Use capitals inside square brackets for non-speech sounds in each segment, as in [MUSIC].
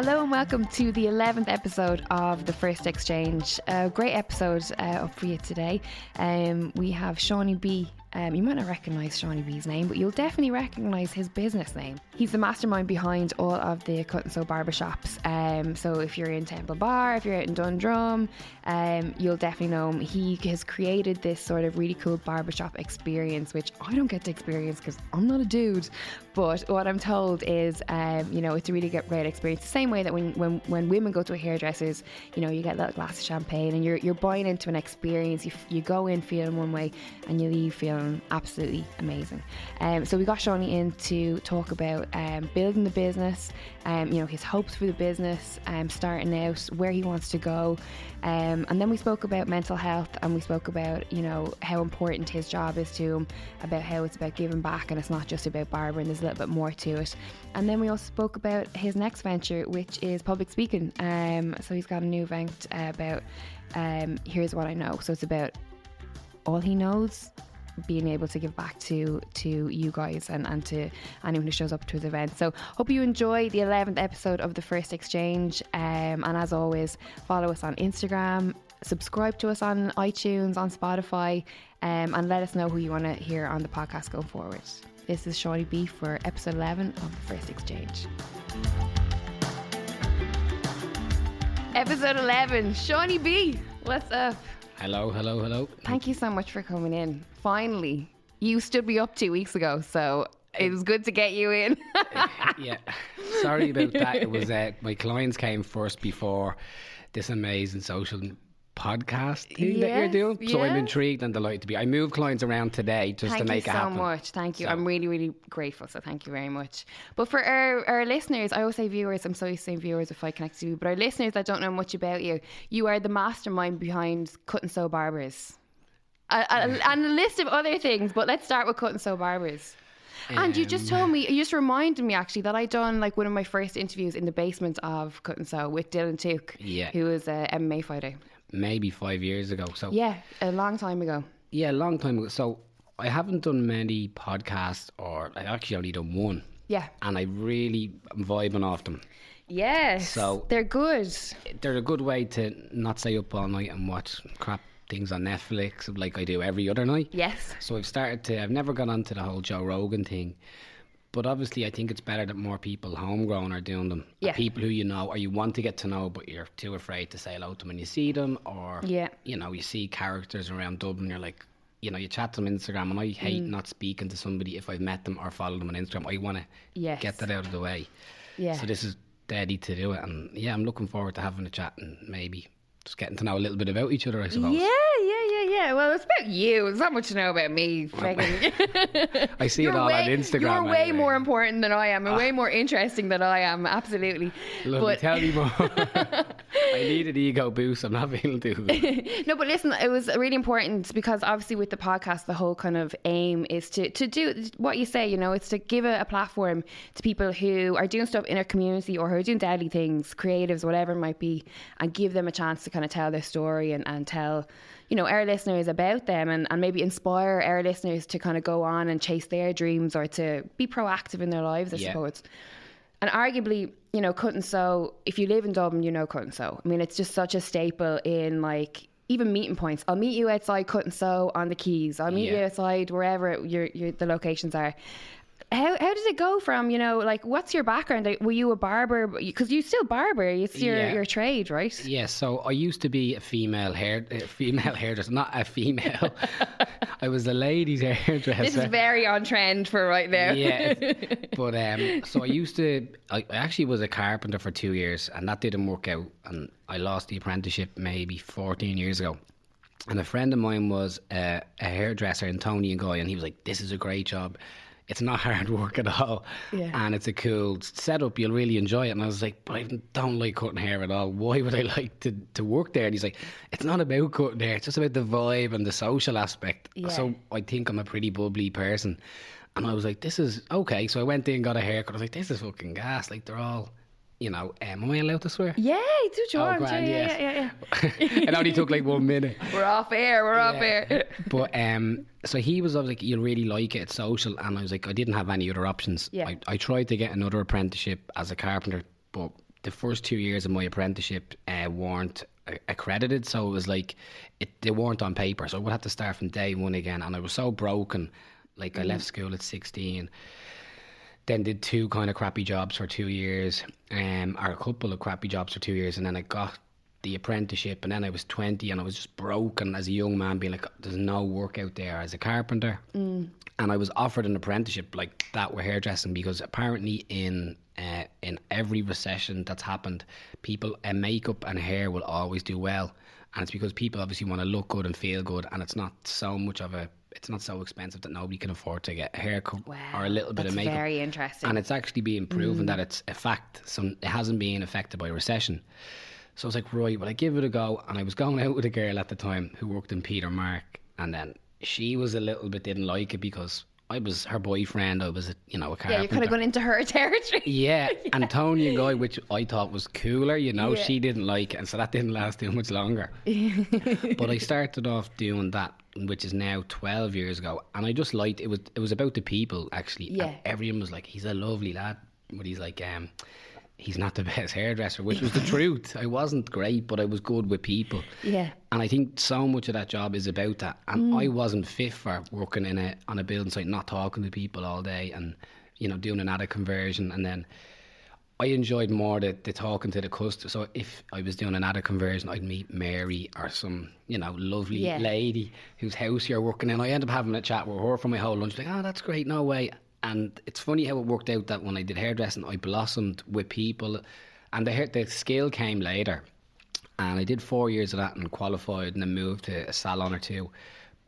Hello and welcome to the 11th episode of The First Exchange. A great episode uh, up for you today. Um, we have Shawnee B um, you might not recognise Shawnee B's name, but you'll definitely recognise his business name. He's the mastermind behind all of the cut and sew barbershops. Um, so if you're in Temple Bar, if you're out in Dundrum, um, you'll definitely know him. He has created this sort of really cool barbershop experience, which I don't get to experience because I'm not a dude. But what I'm told is, um, you know, it's a really great experience. The same way that when, when, when women go to a hairdresser's, you know, you get a glass of champagne and you're, you're buying into an experience. You, you go in feeling one way and you leave feeling absolutely amazing. Um, so we got Shawnee in to talk about um, building the business, um, you know, his hopes for the business, um, starting out, where he wants to go, um, and then we spoke about mental health and we spoke about, you know, how important his job is to him, about how it's about giving back and it's not just about barbering, there's a little bit more to it. And then we also spoke about his next venture, which is public speaking. Um, so he's got a new event uh, about Here's What I Know. So it's about all he knows being able to give back to to you guys and, and to anyone who shows up to his event. So hope you enjoy the 11th episode of the First Exchange. Um, and as always, follow us on Instagram, subscribe to us on iTunes, on Spotify, um, and let us know who you want to hear on the podcast going forward. This is Shawnee B for episode 11 of the First Exchange. Episode 11, Shawnee B, what's up? Hello, hello, hello. Thank you so much for coming in. Finally, you stood me up two weeks ago, so it was good to get you in. [LAUGHS] yeah, sorry about that. It was [LAUGHS] uh, my clients came first before this amazing social podcast thing yes, that you're doing. So I'm intrigued and delighted to be. I move clients around today just thank to make it happen. Thank you so much. Thank you. So. I'm really, really grateful. So thank you very much. But for our, our listeners, I always say viewers. I'm so used to saying viewers if I connect to you. But our listeners that don't know much about you, you are the mastermind behind Cut and Sew Barbers. and a list of other things, but let's start with Cut and Sew Barbers. And you just told um, me, you just reminded me actually that I done like one of my first interviews in the basement of Cut and Sew with Dylan Tuke, yeah. who was a MMA fighter maybe five years ago. So yeah, a long time ago. Yeah, a long time ago. So I haven't done many podcasts, or I actually only done one. Yeah, and I really am vibing off them. Yes, so they're good. They're a good way to not stay up all night and watch crap things on Netflix like I do every other night. Yes. So I've started to. I've never gone onto the whole Joe Rogan thing, but obviously, I think it's better that more people homegrown are doing them. Yeah. People who you know or you want to get to know, but you're too afraid to say hello to them when you see them, or yeah. you know, you see characters around Dublin. You're like, you know, you chat to them on Instagram, and I hate mm. not speaking to somebody if I've met them or followed them on Instagram. I want to yes. get that out of the way. Yeah. So this is deady to do it, and yeah, I'm looking forward to having a chat and maybe just getting to know a little bit about each other, I suppose. Yeah, yeah, yeah, yeah. Well, it's about you. It's not much to know about me. [LAUGHS] I see it all way, on Instagram. You're way anyway. more important than I am, and ah. way more interesting than I am. Absolutely. Lovely. But... Tell me more. [LAUGHS] [LAUGHS] I need an ego boost. I'm not feeling too good. no, but listen, it was really important because obviously with the podcast, the whole kind of aim is to to do what you say. You know, it's to give a, a platform to people who are doing stuff in our community or who are doing deadly things, creatives, whatever it might be, and give them a chance to kind of tell their story and, and tell, you know, our listeners about them and, and maybe inspire our listeners to kind of go on and chase their dreams or to be proactive in their lives, I yeah. suppose. And arguably, you know, cut and sew, if you live in Dublin, you know cut and sew. I mean, it's just such a staple in like even meeting points. I'll meet you outside cut and sew on the quays. I'll meet yeah. you outside wherever your, your the locations are how how did it go from you know like what's your background? Like, were you a barber? Because you still barber. It's your yeah. your trade, right? Yes. Yeah, so I used to be a female hair a female [LAUGHS] hairdresser, not a female. [LAUGHS] I was a ladies hairdresser. This is very on trend for right now. yeah, [LAUGHS] but um, so I used to. I, I actually was a carpenter for two years, and that didn't work out, and I lost the apprenticeship maybe fourteen years ago. And a friend of mine was uh, a hairdresser in Toni and Guy, and he was like, "This is a great job." It's not hard [LAUGHS] work at all. Yeah. And it's a cool setup. You'll really enjoy it. And I was like, but I don't like cutting hair at all. Why would I [LAUGHS] like to, to work there? And he's like, it's not about cutting hair. It's just about the vibe and the social aspect. Yeah. So I think I'm a pretty bubbly person. And I was like, this is okay. So I went in, and got a haircut. I was like, this is fucking gas. Like, they're all, you know, um, am I allowed to swear? Yeah, do George. grand, yeah, yes. yeah, yeah, yeah. [LAUGHS] it only took like one minute. [LAUGHS] We're off air. We're off air. [LAUGHS] But um, so he was, I was like, you'll really like it. It's social, and I was like, I didn't have any other options. Yeah. I, I tried to get another apprenticeship as a carpenter, but the first two years of my apprenticeship uh, weren't accredited, so it was like it, they weren't on paper. So I would have to start from day one again, and I was so broken. Like I left school at sixteen. Then did two kind of crappy jobs for two years, um, or a couple of crappy jobs for two years, and then I got the apprenticeship, and then I was twenty, and I was just broken as a young man, being like, "There's no work out there as a carpenter," mm. and I was offered an apprenticeship like that with hairdressing because apparently in uh, in every recession that's happened, people and makeup and hair will always do well, and it's because people obviously want to look good and feel good, and it's not so much of a it's not so expensive that nobody can afford to get a haircut or a little bit of makeup. very interesting. And it's actually being proven mm. that it's a fact. Some it hasn't been affected by recession. So I was like, right, well, I give it a go. And I was going [LAUGHS] out with a girl at the time who worked in Peter Mark, and then she was a little bit didn't like it because I was her boyfriend. I was, a, you know, a carpenter. yeah, you're kind of going into her [LAUGHS] territory. Yeah, [LAUGHS] and Toni and Guy, which I thought was cooler, you know, Yeah. she didn't like it, and so that didn't last too much longer. but I started off doing that, which is now twelve years ago, and I just liked it was it was about the people actually. Yeah. And everyone was like, he's a lovely lad, but he's like, um, he's not the [LAUGHS] best hairdresser, which was the truth. I wasn't great, but I was good with people. Yeah. And I think so much of that job is about that. And I wasn't fit for working in a on a building site, not talking to people all day, and you know doing an attic conversion. And then I enjoyed more the, the talking to the customer. So if I was doing an attic conversion, I'd meet Mary or some you know lovely Yeah. lady whose house you're working in. I end up having a chat with her for my whole lunch. Like, oh, that's great. No way. And it's funny how it worked out that when I did hairdressing, I blossomed with people, and the hair, the skill came later. And I did four years of that and qualified and then moved to a salon or two.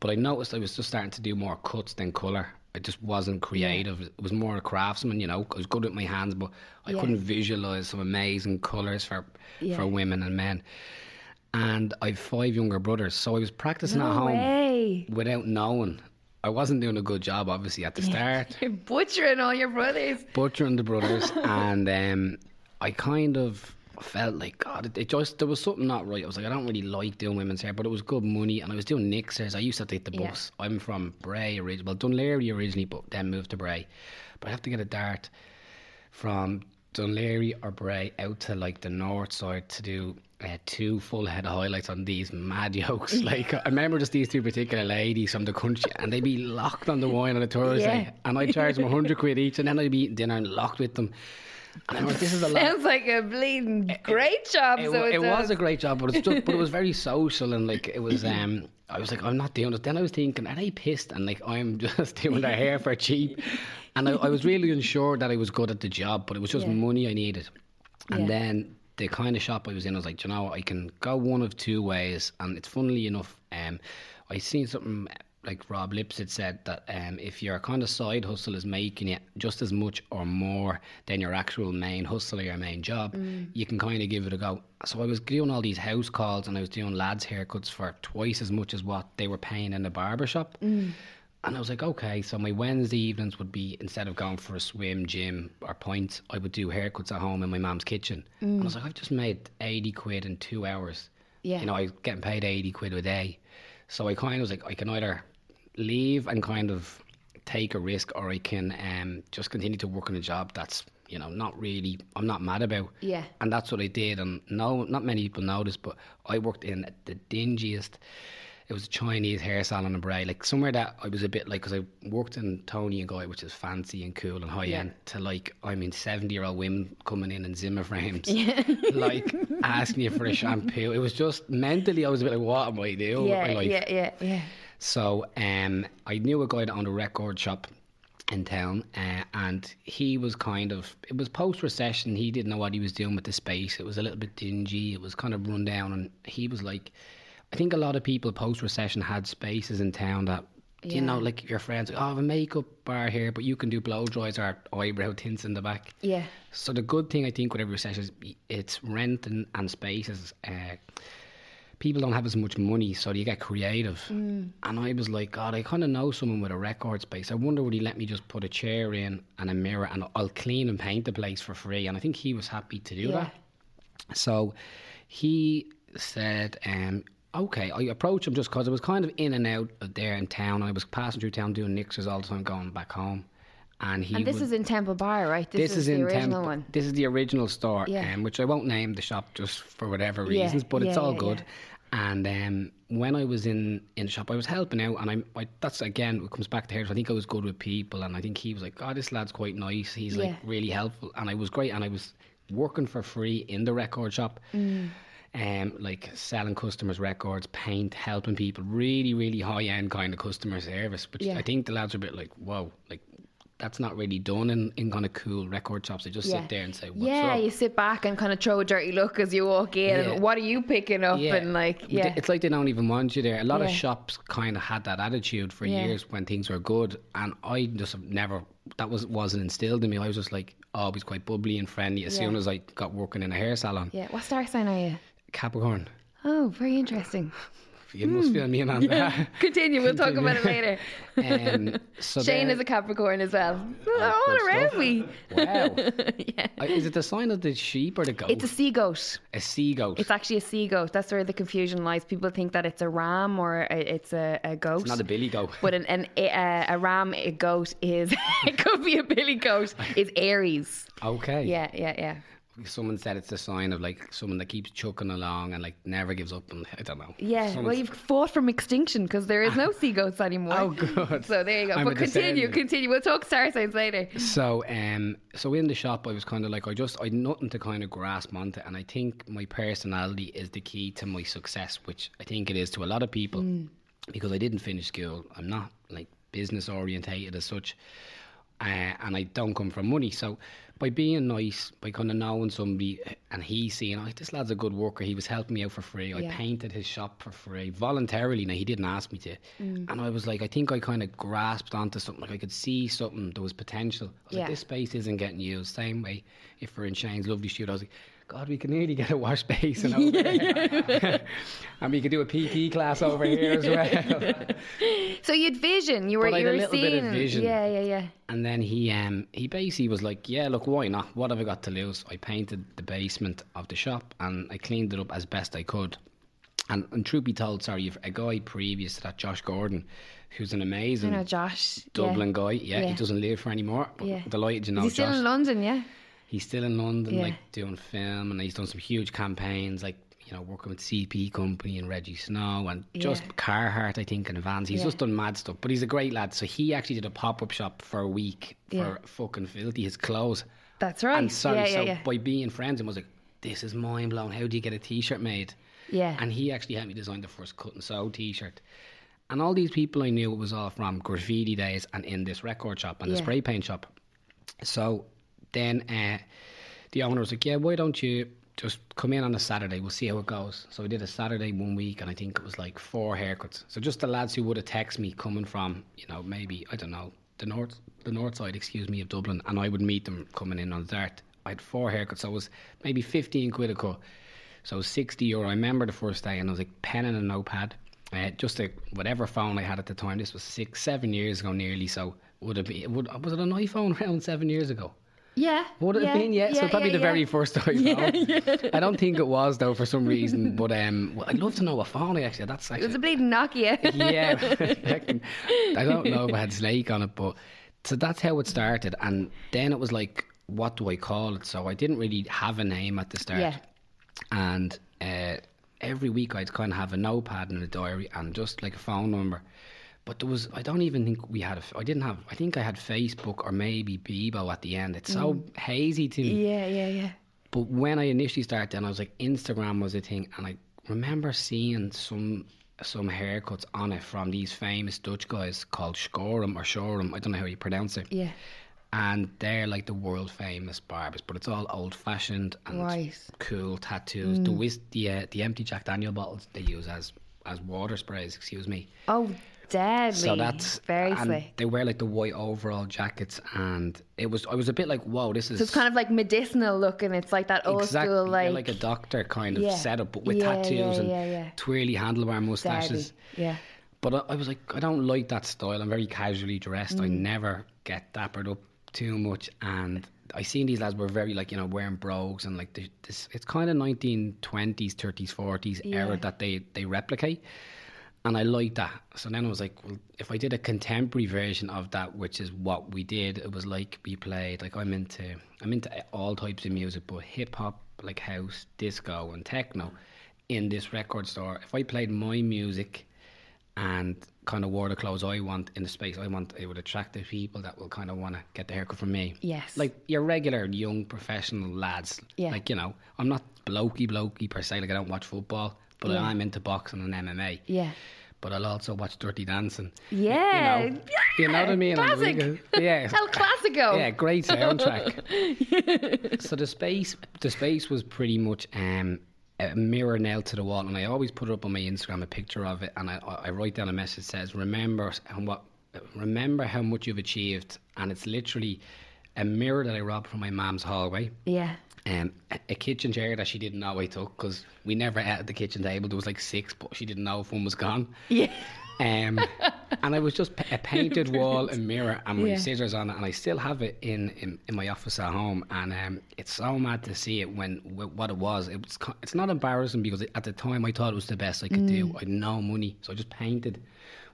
But I noticed I was just starting to do more cuts than colour. I just wasn't creative. It was more a craftsman, you know. I was good with my hands, but I Yeah. couldn't visualise some amazing colours for Yeah. for women and men. And I've five younger brothers, so I was practicing at home way. without knowing. I wasn't doing a good job, obviously, at the start [LAUGHS] You're butchering all your brothers. butchering the brothers, [LAUGHS] and um, I kind of felt like God. It, it just there was something not right. I was like, I don't really like doing women's hair, but it was good money, and I was doing Nixers. I used to take the Yeah. bus. I'm from Bray originally, well Dún Laoghaire originally, but then moved to Bray. But I have to get a dart from Dún Laoghaire or Bray out to like the north side to do uh, two full head of highlights on these mad [LAUGHS] yokes. Like I remember just these two particular ladies from the country, and they'd be locked on the wine on a [LAUGHS] Thursday, Yeah. and I charge them hundred quid each, and then I'd be eating dinner and locked with them. And I'm like, this is a lot. Sounds like a bleeding great job. It, so it, it was a great job, but it's just, but it was very social and like it was. Um, I was like, I'm not doing it. Then I was thinking, are they pissed? And like, I'm [LAUGHS] just doing their hair for cheap. And I, I was really unsure that I was good at the job, but it was just Yeah. money I needed. And Yeah. then the kind of shop I was in, I was like, you know, I can go one of two ways. And it's funnily enough, um, I seen something like Rob Lipsett said that um, if your kind of side hustle is making you just as much or more than your actual main hustle or your main job, mm. you can kind of give it a go. So I was doing all these house calls and I was doing lads' haircuts for twice as much as what they were paying in the barber shop. Mm. And I was like, okay, so my Wednesday evenings would be instead of going for a swim, gym, or pints, I would do haircuts at home in my mum's kitchen. And I mm. was like, I've just made 80 quid in two hours. Yeah. You know, I was getting paid 80 quid a day. So I kind of was like, I can either leave and kind of take a risk or I can um, just continue to work on a job that's, you know, not really, I'm not mad about. Yeah. And that's what I did. And no, not many people noticed, but I worked in the dingiest. It was a Chinese hair salon in Bray, like somewhere that I was a bit like, because I worked in Toni and Guy, which is fancy and cool and high Yeah. end, to like, I mean, 70 year old women coming in in Zimmer frames, yeah. [LAUGHS] like asking you for a shampoo. It was just mentally, I was a bit like, what am I doing? Yeah, my life? yeah, yeah, yeah. So um, I knew a guy that owned a record shop in town, uh, and he was kind of it was post recession. He didn't know what he was doing with the space. It was a little bit dingy. It was kind of run down, and he was like, I think a lot of people post recession had spaces in town that you know, like your friends, oh, I have a makeup bar here, but you can do blow dries or eyebrow tints in the back. Yeah. So the good thing I think with every session is it's rent and, and spaces. Uh, people don't have as much money, so you get creative. Mm. And I was like, God, I kind of know someone with a record space. I wonder would he let me just put a chair in and a mirror, and I'll clean and paint the place for free. And I think he was happy to do yeah. that. So he said, um, okay, I approached him just because I was kind of in and out of there in town. I was passing through town doing Nixers all the time, going back home. And he and this would, is in Temple Bar, right? This, this is, is, the original Temple, one. This is the original store, yeah. um, which I won't name the shop just for whatever reasons, yeah, but it's yeah, all good. And um, when I was in, in the shop, I was helping out, and I, I that's again it comes back to here. So I think I was good with people, and I think he was like, "Oh, this lad's quite nice. He's like really helpful," and I was great, and I was working for free in the record shop. Mm um, like selling customers records, paint, helping people, really, really high end kind of customer service. But yeah. I think the lads are a bit like, whoa, like that's not really done in, in kind of cool record shops. They just yeah. sit there and say, What's up? yeah, up? you sit back and kind of throw a dirty look as you walk in. Yeah. what are you picking up? Yeah. And like, yeah, it's like they don't even want you there. A lot of shops kind of had that attitude for years when things were good, and I just never. That was wasn't instilled in me. I was just like always quite bubbly and friendly. As soon as I got working in a hair salon. Yeah, what star sign are you? Capricorn. Oh, very interesting. You must feel me in on yeah. that. [LAUGHS] Continue, we'll talk about it later. [LAUGHS] Um, so Shane is a Capricorn as well. Oh, all around me. Wow. [LAUGHS] yeah. Uh, is it the sign of the sheep or the goat? It's a sea goat. A sea goat. It's actually a sea goat. That's where the confusion lies. People think that it's a ram or a, it's a, a goat. It's not a billy goat. But an, an a, a ram, a goat is, it could be a billy goat, is Aries. Okay. Yeah, yeah, yeah someone said it's a sign of like someone that keeps chucking along and like never gives up and I don't know. Yeah, Someone's well you've fought from extinction because there is no [LAUGHS] sea goats anymore. Oh good. So there you go. I'm but continue, continue. We'll talk star signs later. So um so in the shop I was kind of like I just I had nothing to kind of grasp onto and I think my personality is the key to my success, which I think it is to a lot of people mm. because I didn't finish school. I'm not like business orientated as such. Uh, and I don't come from money. So by being nice, by kind of knowing somebody, and he seeing, oh, this lad's a good worker. He was helping me out for free. I painted his shop for free voluntarily. Now he didn't ask me to, mm. and I was like, I think I kind of grasped onto something. Like I could see something. There was potential. I was yeah. like, this space isn't getting used. Same way, if we're in Shane's lovely studio, I was like God, we can nearly get a wash basin [LAUGHS] over there. [LAUGHS] and we could do a PT class over here as well. [LAUGHS] so you'd vision, you were, but you were a little seeing, bit of vision. Yeah, yeah, yeah. And then he um he basically was like, Yeah, look, why not? What have I got to lose? I painted the basement of the shop and I cleaned it up as best I could. And, and truth be told, sorry, a guy previous to that, Josh Gordon, who's an amazing I know Josh, Dublin yeah. guy. Yeah, yeah, he doesn't live for anymore. But yeah. delighted you know Is he Josh. still in London, yeah? He's still in London, yeah. like doing film, and he's done some huge campaigns, like you know, working with CP Company and Rejjie Snow and yeah. just Carhartt, I think, and Vans. He's yeah. just done mad stuff, but he's a great lad. So he actually did a pop up shop for a week for yeah. fucking filthy his clothes. That's right. And sorry, so by being friends, and was like, this is mind blowing. How do you get a T-shirt made? Yeah. And he actually helped me design the first cut and sew T-shirt. And all these people I knew it was all from graffiti days and in this record shop and the spray paint shop. So then uh, the owner was like, "Yeah, why don't you just come in on a Saturday? We'll see how it goes." So we did a Saturday one week, and I think it was like four haircuts. So just the lads who would have texted me coming from, you know, maybe I don't know the north, the north side, excuse me, of Dublin, and I would meet them coming in on Dart. I had four haircuts, so it was maybe fifteen quid a cut. So 60 euro. I remember the first day, and I was like pen and a notepad. Uh, just a whatever phone I had at the time. This was six, seven years ago, nearly. So would it be? Would was it an iPhone [LAUGHS] around seven years ago? Yeah. Would it yeah, have been? Yeah. yeah so probably yeah, the very first iPhone. [LAUGHS] [LAUGHS] Yeah, I don't think it was though for some reason. But um, well, I'd love to know what phone I actually. That's actually. It was a bleeding Nokia. yeah. [LAUGHS] I don't know if I had Snake on it, but so that's how it started. And then it was like, what do I call it? So I didn't really have a name at the start. Yeah. And uh, every week I'd kind of have a notepad and a diary and just like a phone number. But there was, I don't even think we had, a, I didn't have, I think I had Facebook or maybe Bebo at the end. It's so mm. hazy to me. Yeah, yeah, yeah. But when I initially started, then I was like, Instagram was a thing. And I remember seeing some some haircuts on it from these famous Dutch guys called Schorem or Shorum. I don't know how you pronounce it. Yeah. And they're like the world famous barbers, but it's all old fashioned and right. cool tattoos. Mm. The the uh, the empty Jack Daniel bottles they use as as water sprays. Excuse me. Oh, deadly. So that's very and slick. They wear like the white overall jackets, and it was I was a bit like, whoa, this is So it's kind of like medicinal looking. It's like that old exactly school, like, like a doctor kind of Yeah. setup, but with Yeah, tattoos yeah, and twirly handlebar mustaches. deadly. Yeah. But I, I was like, I don't like that style. I'm very casually dressed. I Mm. never get dappered up too much. And I seen these lads were very like you know wearing brogues and like this. It's kind of 1920s, 30s, 40s Yeah. era that they they replicate. And I liked that. So then I was like, well, if I did a contemporary version of that, which is what we did, it was like we played. Like I'm into, I'm into all types of music, but hip hop, like house, disco, and techno, in this record store. If I played my music, and kind of wore the clothes I want in the space I want, it would attract the people that will kind of want to get the haircut from me. Yes. Like your regular young professional lads. Yeah. Like, you know, I'm not blokey blokey per se, like I don't watch football, but Yeah. I'm into boxing and MMA. Yeah. But I'll also watch Dirty Dancing. Yeah. You know, you know what I mean? Classic. Yeah. [LAUGHS] El Clasico. Yeah, great soundtrack. [LAUGHS] so the space, the space was pretty much um, a mirror nailed to the wall, and I always put up on my Instagram a picture of it, and I, I write down a message that says, "Remember and what, remember how much you've achieved," and it's literally a mirror that I robbed from my mom's hallway. Yeah. Um, a, kitchen chair that she didn't know I took because we never ate at the kitchen table. There was like six, but she didn't know if one was gone. Yeah. Um, [LAUGHS] and I was just a painted wall and mirror and my Yeah. scissors on it, and I still have it in, in, in my office at home. And um, it's so mad to see it when wh- what it was. It was it's not embarrassing because at the time I thought it was the best I could do. I had no money, so I just painted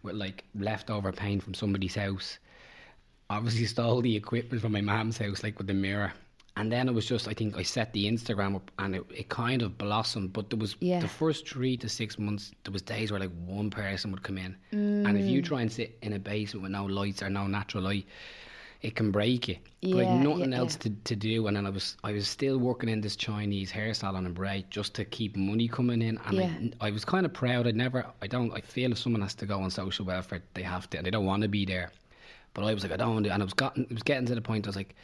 with like leftover paint from somebody's house. Obviously stole the equipment from my mom's house, like with the mirror. And then it was just, I think I set the Instagram up and it, it kind of blossomed. But there was Yeah. the first three to six months, there was days where like one person would come in. And if you Mm. try and sit in a basement with no lights or no natural light, it can break you. but I had nothing yeah, else yeah. to, to do. And then I was I was still working in this Chinese hair salon in Bray just to keep money coming in. And Yeah. I, I was kind of proud. I never, I don't, I feel if someone has to go on social welfare, they have to, and they don't want to be there. But I was like, I don't want to. And it was, gotten, it was getting to the point I was like,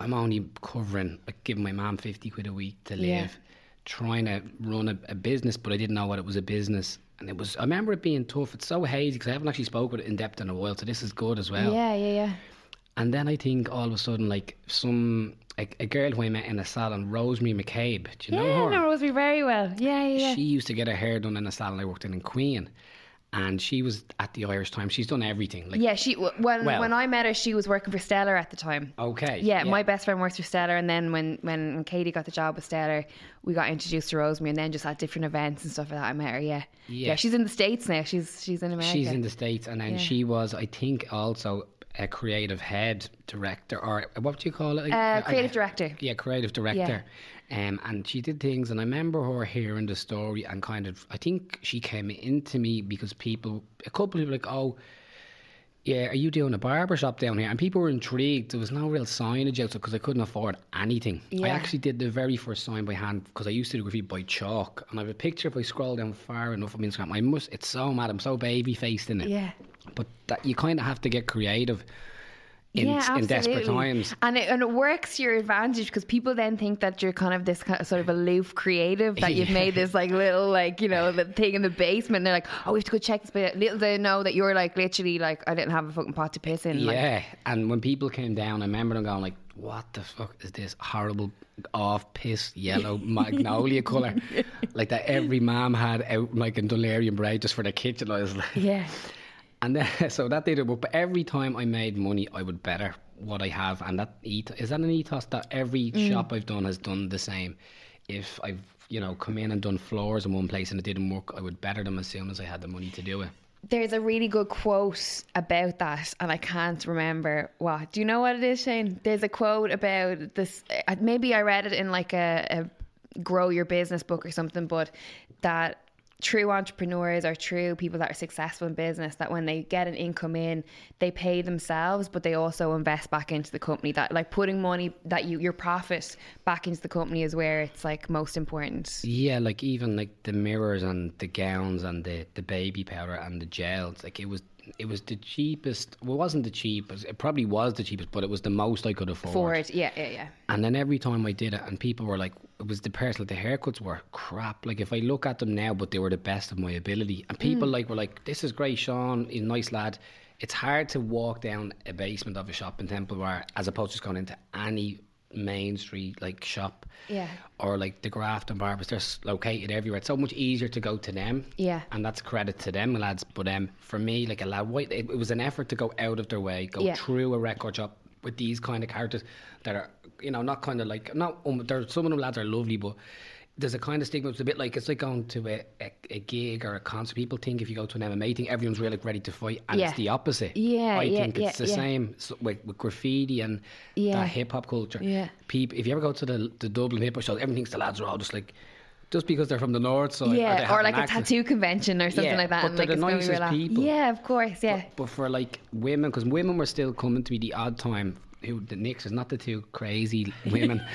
I'm only covering, like giving my mom 50 quid a week to live, Yeah. trying to run a, a business, but I didn't know what it was a business. And it was, I remember it being tough. It's so hazy because I haven't actually spoke with it in depth in a while, so this is good as well. Yeah, yeah, yeah. And then I think all of a sudden, like some, a, a girl who I met in a salon, Rosemary McCabe, do you know her? Yeah, her? no, Rosemary very well. Yeah, yeah, yeah. She used to get her hair done in a salon I worked in in Queen. And she was at the Irish Times. She's done everything. Like, yeah, she when Well- when I met her, she was working for Stellar at the time. okay. Yeah, my best friend works for Stellar, and then when, when Katie got the job with Stellar, we got introduced to Rosemary, and then just at different events and stuff like that, I met her. Yeah, Yeah. she's in the states now. She's she's in America. She's in the States. And then Yeah. she was, I think, also a creative head director, or what do you call it? uh, creative director. Yeah, creative director. Um, and she did things, and I remember her hearing the story and kind of, I think she came into me because people, a couple of people were like, oh, yeah, are you doing a barber shop down here? And people were intrigued. There was no real signage out because I couldn't afford anything. Yeah. I actually did the very first sign by hand because I used to do graffiti by chalk. And I have a picture if I scroll down far enough on Instagram. I must, it's so mad. I'm so baby faced in it. Yeah. But that you kind of have to get creative in, yeah, in desperate times. and it, and it works to your advantage because people then think that you're kind of this kind of sort of aloof creative that you've made [LAUGHS] this like little like you know the thing in the basement. And they're like, oh, we have to go check this, but little they know that you're like literally like I didn't have a fucking pot to piss in. Like, Yeah, and when people came down, I remember them going like, "What the fuck is this horrible off piss yellow [LAUGHS] magnolia color?" [LAUGHS] Like that every mom had out like in delirium Bray just for their kitchen. I was like, yeah, and then, [LAUGHS] so that did it. But every time I made money, I would better what I have, and that eth- is that an ethos that every Mm. shop I've done has done the same. If I've you know come in and done floors in one place and it didn't work, I would better them as soon as I had the money to do it. There's a really good quote about that, and I can't remember what. Do you know what it is, Shane? There's a quote about this. uh, Maybe I read it in like a, a grow your business book or something, but that true entrepreneurs are true people that are successful in business that when they get an income in they pay themselves but they also invest back into the company that like putting money that you your profit back into the company is where it's like most important. Yeah, like even like the mirrors and the gowns and the, the baby powder and the gels, like it was it was the cheapest. Well, it wasn't the cheapest. It probably was the cheapest, but it was the most I could afford. For it, yeah, yeah, yeah. And then every time I did it, and people were like, it was the person. Like, the haircuts were crap. Like if I look at them now, but they were the best of my ability. And mm. people like were like, "This is great, Sean. He's a nice lad." It's hard to walk down a basement of a shop in Temple Bar as opposed to just going into any main street like shop Yeah. or like the Grafton barbers they're located everywhere it's so much easier to go to them Yeah. and that's credit to them lads but um for me like a lad white it, it was an effort to go out of their way go Yeah. through a record shop with these kind of characters that are you know not kind of like not um, there some of them lads are lovely but there's a kind of stigma. It's a bit like it's like going to a, a, a gig or a concert. People think if you go to an MMA thing, everyone's really ready to fight, and Yeah. it's the opposite. Yeah, I yeah, think yeah, it's the yeah. same so, with, with graffiti and Yeah. that hip hop culture. Yeah. People, if you ever go to the the Dublin hip hop shows, everything's the lads are all just like. Just because they're from the north they yeah, or like a accent. tattoo convention or something like that. but and they're like the nicest people. Yeah, of course, yeah. But for like women, because women were still coming to me the odd time. Who the Knicks is not the two crazy women. [LAUGHS]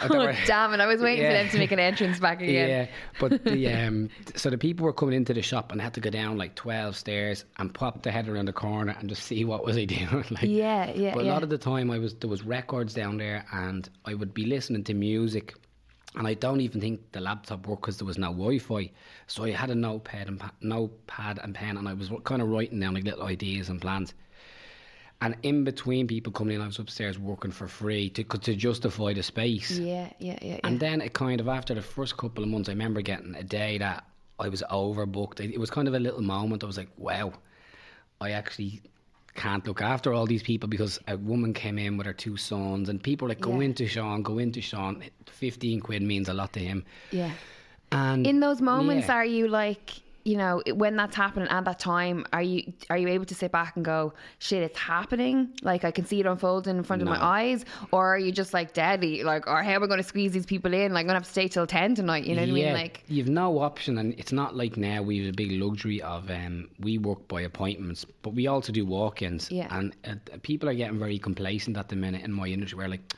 Oh, were- damn it! I was waiting for them to make an entrance back [LAUGHS] again. Yeah, but the [LAUGHS] um, so the people were coming into the shop and had to go down like twelve stairs and pop their head around the corner and just see what was he doing. like, Yeah, yeah, But a yeah. lot of the time, I was there was records down there, and I would be listening to music. And I don't even think the laptop worked because there was no Wi-Fi. So I had a notepad and pa- notepad and pen, and I was kind of writing down like little ideas and plans. And in between people coming in, I was upstairs working for free to to justify the space. Yeah, yeah, yeah, yeah. And then it kind of after the first couple of months, I remember getting a day that I was overbooked. It was kind of a little moment. I was like, wow, I actually can't look after all these people because a woman came in with her two sons, and people were like, go Yeah. into Sean, go into Sean. Fifteen quid means a lot to him. yeah. And In those moments, yeah. are you like, you know, when that's happening at that time, are you are you able to sit back and go, shit, it's happening? Like I can see it unfolding in front of my eyes, or are you just like deadly, like, or how am I going to squeeze these people in? Like I'm gonna have to stay till ten tonight. You know what I mean? Like, you've no option, and it's not like now we have a big luxury of um, we work by appointments, but we also do walk-ins. Yeah. and uh, people are getting very complacent at the minute in my industry. Where like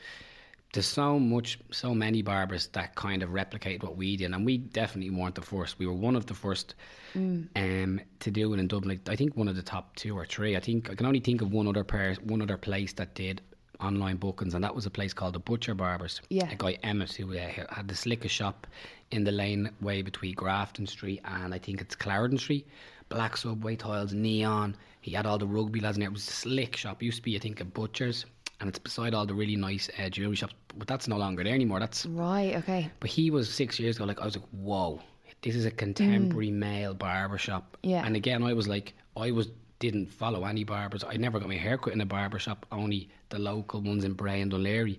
there's so much, so many barbers that kind of replicate what we did, and we definitely weren't the first. We were one of the first Mm. um, to do it in Dublin. I think one of the top two or three. I think I can only think of one other pair, one other place that did online bookings, and that was a place called the Butcher Barbers. Yeah. a guy Emmett who uh, had the slickest shop in the lane way between Grafton Street and I think it's Clarendon Street. Black subway tiles, neon. He had all the rugby lads in there. It was a slick shop. Used to be, I think, a butcher's, and it's beside all the really nice uh, jewelry shops. But that's no longer there anymore. That's right, okay, but he was six years ago. Like I was like, whoa, this is a contemporary male barber shop. Yeah. And again, I was like, I was didn't follow any barbers. I never got my hair cut in a barber shop. Only the local ones in Bray and Dún Laoghaire.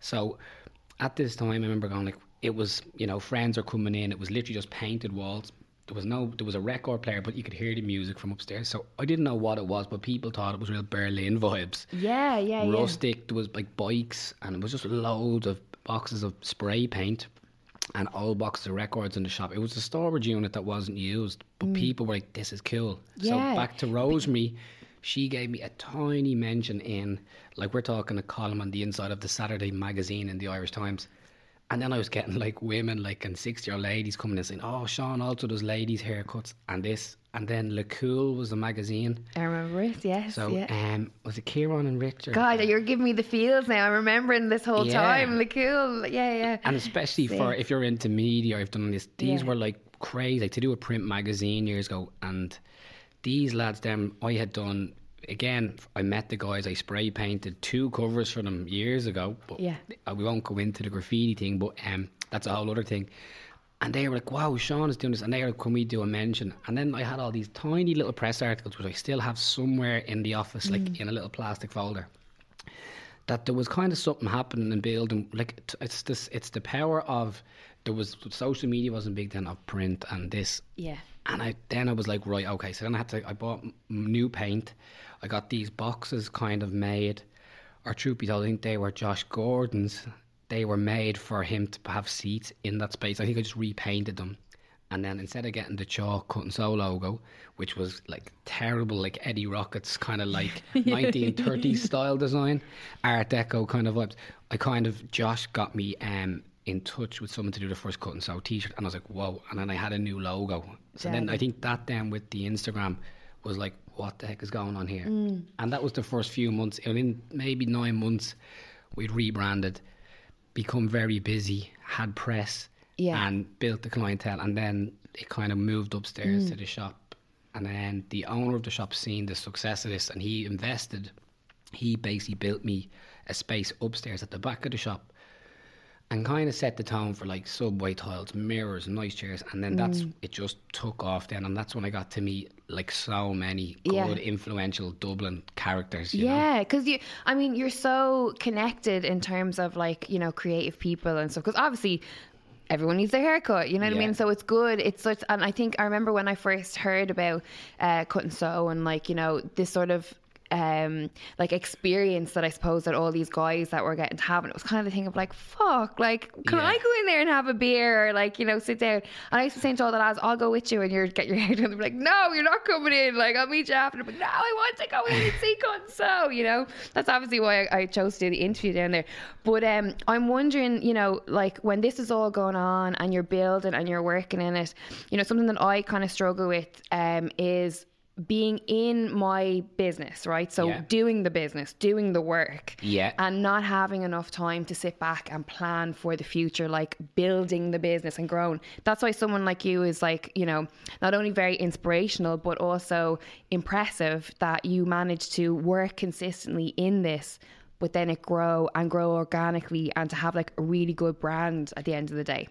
So at this time, I remember going like, it was you know friends are coming in. It was literally just painted walls. There was no, there was a record player, but you could hear the music from upstairs. So I didn't know what it was, but people thought it was real Berlin vibes yeah, yeah, yeah. rustic. There was like bikes, and it was just loads of boxes of spray paint and old boxes of records in the shop. It was a storage unit that wasn't used, but mm. people were like, "This is cool." Yeah. So back to Rosemary, she gave me a tiny mention in, like we're talking a column on the inside of the Saturday magazine in the Irish Times. And then I was getting like women, like and sixty-year-old ladies coming and saying, "Oh, Sean also does ladies' haircuts and this." And then Le Cool was the magazine. I remember it. Yes, So yeah. um, was it Kieran and Richard? God, you're giving me the feels now. I'm remembering this whole Yeah. time. The cool, yeah, yeah. And especially for if you're into media, I've done this. These Yeah. were like crazy. Like to do a print magazine years ago, and these lads, them I had done again. I met the guys. I spray painted two covers for them years ago. But Yeah. we won't go into the graffiti thing, but um, that's a whole other thing. And they were like, "Wow, Sean is doing this," and they were like, "Can we do a mention?" And then I had all these tiny little press articles, which I still have somewhere in the office, like in a little plastic folder that there was kind of something happening and building. Like it's this, it's the power of there was social media wasn't big then of print and this, Yeah. and I then I was like, right, okay. So then I had to. I bought m- new paint. I got these boxes kind of made, or truth be told, I think they were Josh Gordon's. They were made for him to have seats in that space. I think I just repainted them. And then instead of getting the chalk cut and sew logo, which was like terrible, like Eddie Rockets kind of like [LAUGHS] 1930s style design, Art Deco kind of vibes, I kind of Josh got me um in touch with someone to do the first cut and sew T-shirt, and I was like, whoa! And then I had a new logo. So then I think that then with the Instagram was like, what the heck is going on here? Mm. And that was the first few months. And in maybe nine months, we'd rebranded, become very busy, had press, yeah. and built the clientele. And then it kind of moved upstairs mm. to the shop. And then the owner of the shop seen the success of this and he invested. He basically built me a space upstairs at the back of the shop and kind of set the tone for like subway tiles, mirrors, nice chairs, and then that's mm. it. Just took off then, and that's when I got to meet like so many good, yeah. influential Dublin characters. yeah, because you, I mean, you're so connected in terms of like you know creative people and stuff. Because obviously, everyone needs their haircut. You know what yeah. I mean? So it's good. It's such, and I think I remember when I first heard about uh, cut and sew and like you know this sort of um, like experience that I suppose that all these guys that were getting to have, and it was kind of the thing of like, fuck, like, can yeah. I go in there and have a beer or like, you know, sit down? And I used to say to all the lads, I'll go with you and you're get your hair done. They'd be like, no, you're not coming in. Like, I'll meet you after. But no, I want to go in and see cut so, you know, that's obviously why I, I, chose to do the interview down there. But um, I'm wondering, you know, like when this is all going on and you're building and you're working in it, you know, something that I kind of struggle with um, is being in my business, right? So yeah. doing the business, doing the work, yeah, and not having enough time to sit back and plan for the future, like building the business and growing. That's why someone like you is like, you know, not only very inspirational but also impressive that you manage to work consistently in this, but then it grow and grow organically and to have like a really good brand at the end of the day.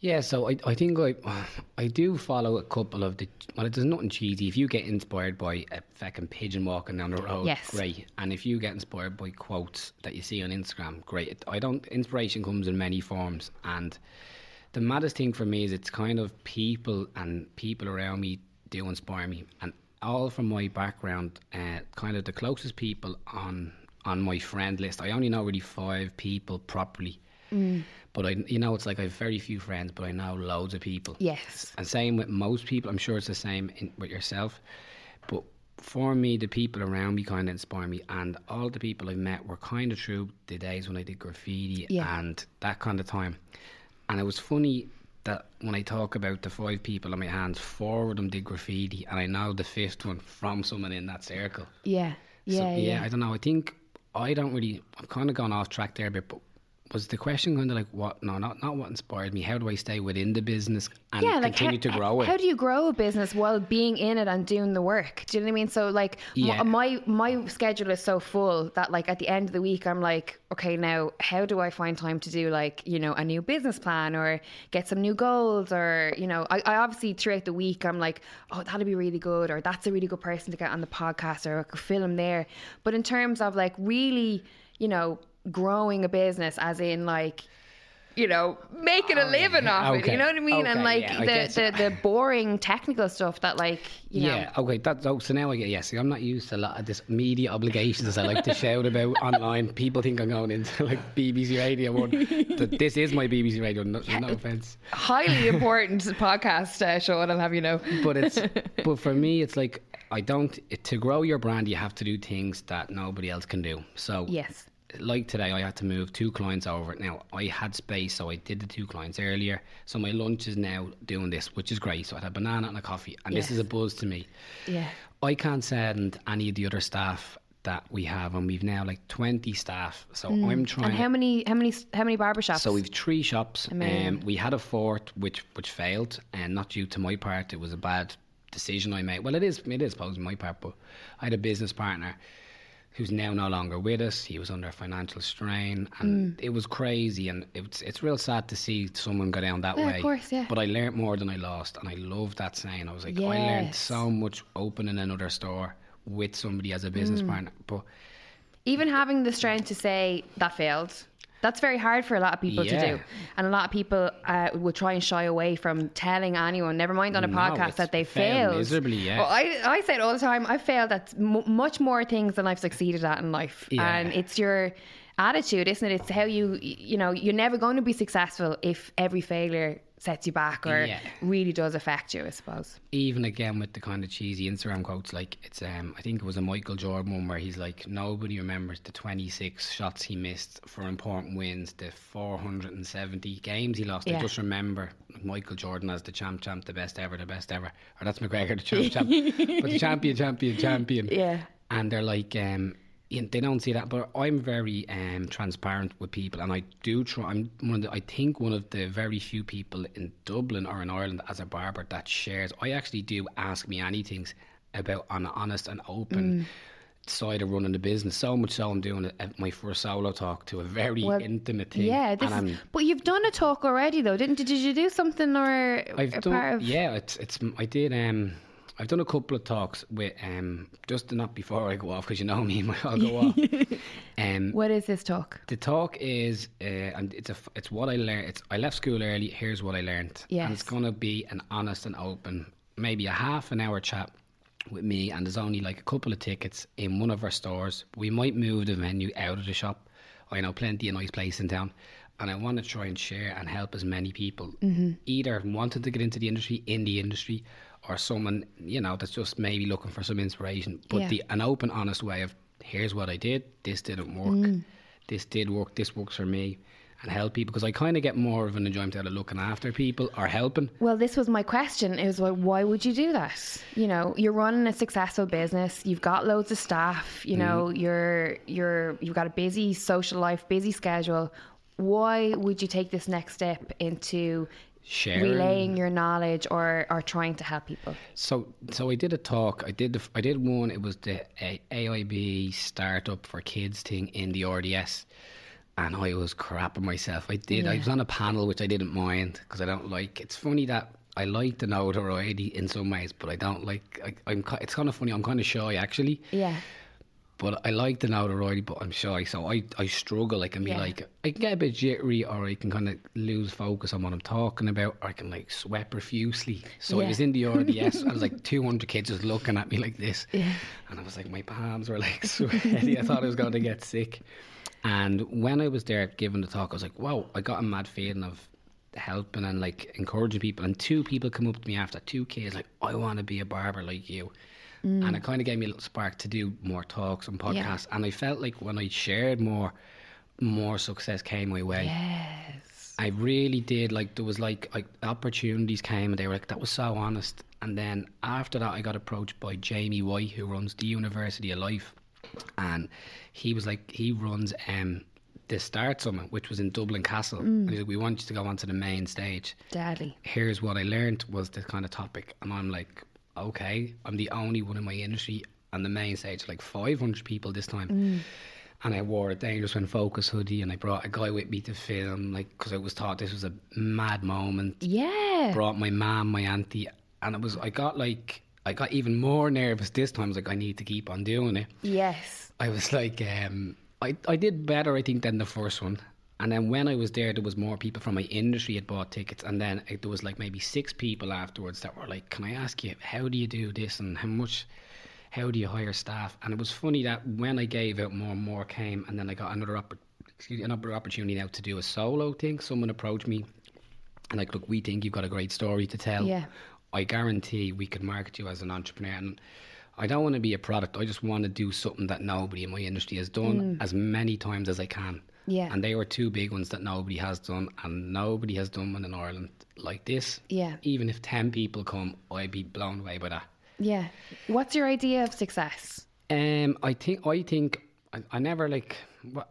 Yeah, so I, I think I [SIGHS] I do follow a couple of the well, there's nothing cheesy. If you get inspired by a fucking pigeon walking down the road, yes. great. And if you get inspired by quotes that you see on Instagram, great. I don't. Inspiration comes in many forms, and the maddest thing for me is it's kind of people and people around me do inspire me, and all from my background, uh, kind of the closest people on on my friend list. I only know really five people properly. Mm but I, you know, it's like I have very few friends, but I know loads of people. Yes. And same with most people. I'm sure it's the same in, with yourself. But for me, the people around me kind of inspire me, and all the people I've met were kind of through the days when I did graffiti yeah. and that kind of time. And it was funny that when I talk about the five people on my hands, four of them did graffiti, and I know the fifth one from someone in that circle. Yeah, yeah, so, yeah, yeah. I don't know. I think I don't really. I've kind of gone off track there a bit, but was the question going to like what no not not what inspired me. How do i stay within the business and yeah, like continue how, to grow it? how do you grow a business while being in it and doing the work? Do you know what i mean? So like yeah. my my schedule is so full that like at the end of the week i'm like okay now how do i find time to do like you know a new business plan or get some new goals or you know i, I obviously throughout the week i'm like oh that'd be really good or that's a really good person to get on the podcast or i could film there. But in terms of like really you know growing a business, as in like you know, making a oh, living yeah. off okay. it. You know what I mean? Okay, and like yeah, the, the, the boring technical stuff that like you know. Yeah. Okay. That's oh, so now I get yes. Yeah, I'm not used to a lot of this media obligations as I like to shout about [LAUGHS] online. People think I'm going into like BBC Radio. One. this is my BBC Radio. No, no offense. Highly [LAUGHS] important podcast uh, show. I'll have you know. But it's [LAUGHS] but for me, it's like I don't to grow your brand. You have to do things that nobody else can do. So yes like today, I had to move two clients over. Now I had space, so I did the two clients earlier. So my lunch is now doing this, which is great. So I had a banana and a coffee, and yes. this is a buzz to me. Yeah, I can't send any of the other staff that we have, and we've now like twenty staff. So mm. I'm trying. And how many, how many, how many barber shops? So we've three shops. Um, we had a fourth, which which failed, and not due to my part. It was a bad decision I made. Well, it is, it is, supposed my part, but I had a business partner who's now no longer with us. He was under financial strain, and mm. it was crazy. And it's it's real sad to see someone go down that yeah, way. Of course, yeah. But I learned more than I lost, and I love that saying. I was like, yes. I learned so much opening another store with somebody as a business mm. partner. But even having the strength to say that failed that's very hard for a lot of people yeah. to do. And a lot of people uh, will try and shy away from telling anyone, never mind on a no, podcast, that they failed. Miserably, yeah. Well, I, I say it all the time. I've failed at m- much more things than I've succeeded at in life. Yeah. And it's your attitude, isn't it? It's how you, you know, you're never going to be successful if every failure sets you back or Yeah. really does affect you, I suppose. even again with the kind of cheesy Instagram quotes, like it's um I think it was a Michael Jordan one where he's like nobody remembers the 26 shots he missed for important wins, the 470 games he lost. Yeah. They just remember Michael Jordan as the champ, champ, the best ever, the best ever, or that's McGregor, the champ, champ, [LAUGHS] but the champion, champion, champion. Yeah. and they're like um you they don't see that but i'm very um transparent with people and i do try i'm one of the i think one of the very few people in dublin or in ireland as a barber that shares i actually do ask me anything about an honest and open side of running the business so much so i'm doing a, my first solo talk to a very Well, intimate thing Yeah, is, but you've done a talk already though, didn't you? Did you do something or I've a done, part of yeah, it's it's. I did. Um, I've done a couple of talks with um, just not before I go off because you know me, [LAUGHS] I'll go off. [LAUGHS] Um, What is this talk? the talk is, uh, and it's a it's what I learned. It's I left school early. Here's what I learned. and it's gonna be an honest and open, maybe a half an hour chat with me. And there's only like a couple of tickets in one of our stores. We might move the venue out of the shop. I know plenty of nice place in town. And I want to try and share and help as many people either wanting to get into the industry, in the industry, or someone you know that's just maybe looking for some inspiration. But Yeah. the an open, honest way of here's what I did. This didn't work. This did work. This works for me. And help people because I kind of get more of an enjoyment out of looking after people or helping. Well, this was my question. Is well, why would you do that? You know, you're running a successful business. You've got loads of staff. You know, Mm-hmm. you're you're you've got a busy social life, busy schedule. Why would you take this next step into Sharing. relaying your knowledge or or trying to help people? So, so I did a talk. I did the, I did one. It was the AIB startup for kids thing in the RDS, and I was crapping myself. I did. I was on a panel which I didn't mind because I don't like. It's funny that I like the notoriety in some ways, but I don't like. I, I'm. It's kind of funny. I'm kind of shy actually. Yeah. But I like the notoriety, but I'm shy, so I, I struggle. I can be Yeah. like, I can get a bit jittery, or I can kind of lose focus on what I'm talking about, or I can like sweat profusely. So I was in the RDS, [LAUGHS] I was like 200 kids just looking at me like this, and I was like, my palms were like [LAUGHS] sweaty. I thought I was going to get sick. And when I was there giving the talk, I was like, wow, I got a mad feeling of helping and like encouraging people. And two people come up to me after, two kids, like, I want to be a barber like you. And it kind of gave me a little spark to do more talks and podcasts. And I felt like when I shared more, more success came my way. Yes. I really did. Like there was like, like opportunities came, and they were like, that was so honest. And then after that, I got approached by Jamie White, who runs the University of Life, and he was like, he runs um the Start Summit, which was in Dublin Castle. And he's like, we want you to go onto the main stage Deadly. here's what I learned was the kind of topic, and I'm like, okay, I'm the only one in my industry on the main stage, like 500 people this time. And I wore a Dangerous When Focus hoodie, and I brought a guy with me to film, like, because I was thought this was a mad moment. Yeah. Brought my mom, my auntie, and it was, I got like, I got even more nervous this time. I was like, I need to keep on doing it. Yes. I was like, um, I, I did better, I think, than the first one. And then when I was there, there was more people from my industry had bought tickets, and then it, there was like maybe six people afterwards that were like, "Can I ask you how do you do this and how much, how do you hire staff?" And it was funny that when I gave out more and more came, and then I got another excuse another opportunity now to do a solo thing. Someone approached me, and like, look, we think you've got a great story to tell. Yeah. I guarantee we could market you as an entrepreneur. And I don't want to be a product. I just want to do something that nobody in my industry has done mm. as many times as I can. Mm. Yeah. And they were two big ones that nobody has done, and nobody has done one in Ireland like this. Yeah. Even if 10 people come, I'd be blown away by that. Yeah. What's your idea of success? Um, I think I think I, I never like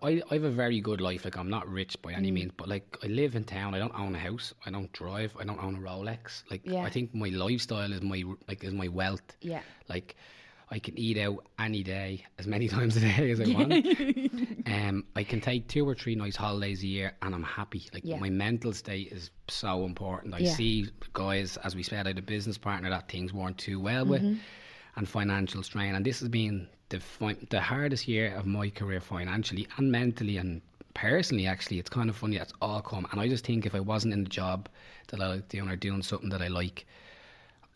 I I have a very good life. Like I'm not rich by Mm. any means, but like I live in town. I don't own a house. I don't drive. I don't own a Rolex. Like Yeah. I think my lifestyle is my like is my wealth. Yeah. Like I can eat out any day, as many [LAUGHS] times a day as I want. [LAUGHS] um, I can take two or three nice holidays a year, and I'm happy. Like Yeah. my mental state is so important. I Yeah. see guys, as we said, I had a business partner that things weren't too well with, Mm-hmm. and financial strain. And this has been the fi- the hardest year of my career financially and mentally and personally. Actually, it's kind of funny that's all come. And I just think if I wasn't in the job that I like doing or doing something that I like.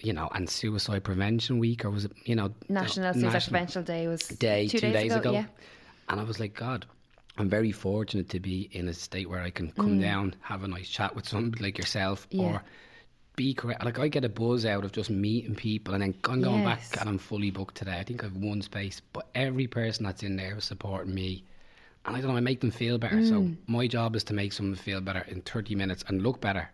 You know, and Suicide Prevention Week, or was it, you know, National Suicide National- Prevention Day was day two, two, days, ago, Yeah. and I was like, God, I'm very fortunate to be in a state where I can come Mm. down, have a nice chat with somebody like yourself, Yeah. or be correct. Like I get a buzz out of just meeting people, and then I'm going Yes. back and I'm fully booked today. I think I've one space, but every person that's in there is supporting me. And I don't know, I make them feel better. So Mm. my job is to make someone feel better in 30 minutes and look better.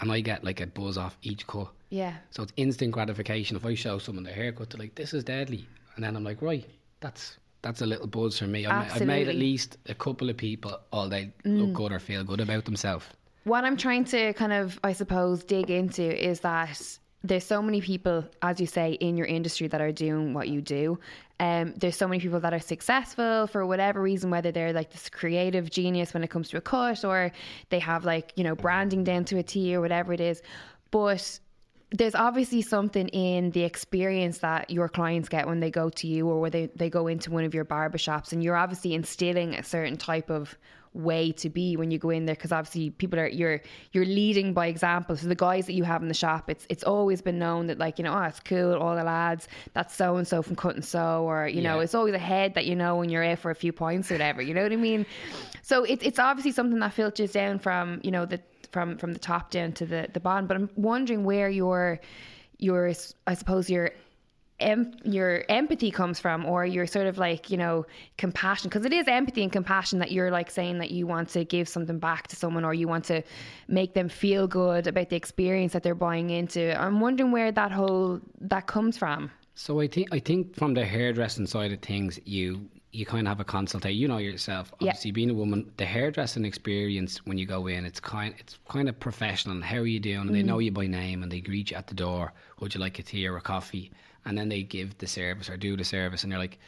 And I get like a buzz off each cut. Yeah. So it's instant gratification. If I show someone their haircut, they're like, "This is deadly," and then I'm like, "Right, that's that's a little buzz for me." I've, ma- I've made at least a couple of people all day Mm. look good or feel good about themselves. What I'm trying to kind of, I suppose, dig into is that there's so many people, as you say, in your industry that are doing what you do. Um, there's so many people that are successful for whatever reason, whether they're like this creative genius when it comes to a cut or they have like, you know, branding down to a T or whatever it is. But there's obviously something in the experience that your clients get when they go to you or where they, they go into one of your barbershops and you're obviously instilling a certain type of way to be when you go in there because obviously people are you're you're leading by example. So the guys that you have in the shop it's it's always been known that like you know oh it's cool all the lads that's so and so from cut and sew or you know it's always a head that you know when you're out for a few points or whatever you know what I mean? So it, it's obviously something that filters down from you know the from from the top down to the the bottom but I'm wondering where your your I suppose your em- your empathy comes from or your sort of like you know compassion because it is empathy and compassion that you're like saying that you want to give something back to someone or you want to make them feel good about the experience that they're buying into. I'm wondering where that whole that comes from. So I think I think from the hairdressing side of things, you you kind of have a consultation. You know yourself, obviously being a woman, the hairdressing experience when you go in, it's kind it's kind of professional. And how are you doing? And they know Mm. you by name, and they greet you at the door. Would you like a tea or a coffee? And then they give the service or do the service, and they're like.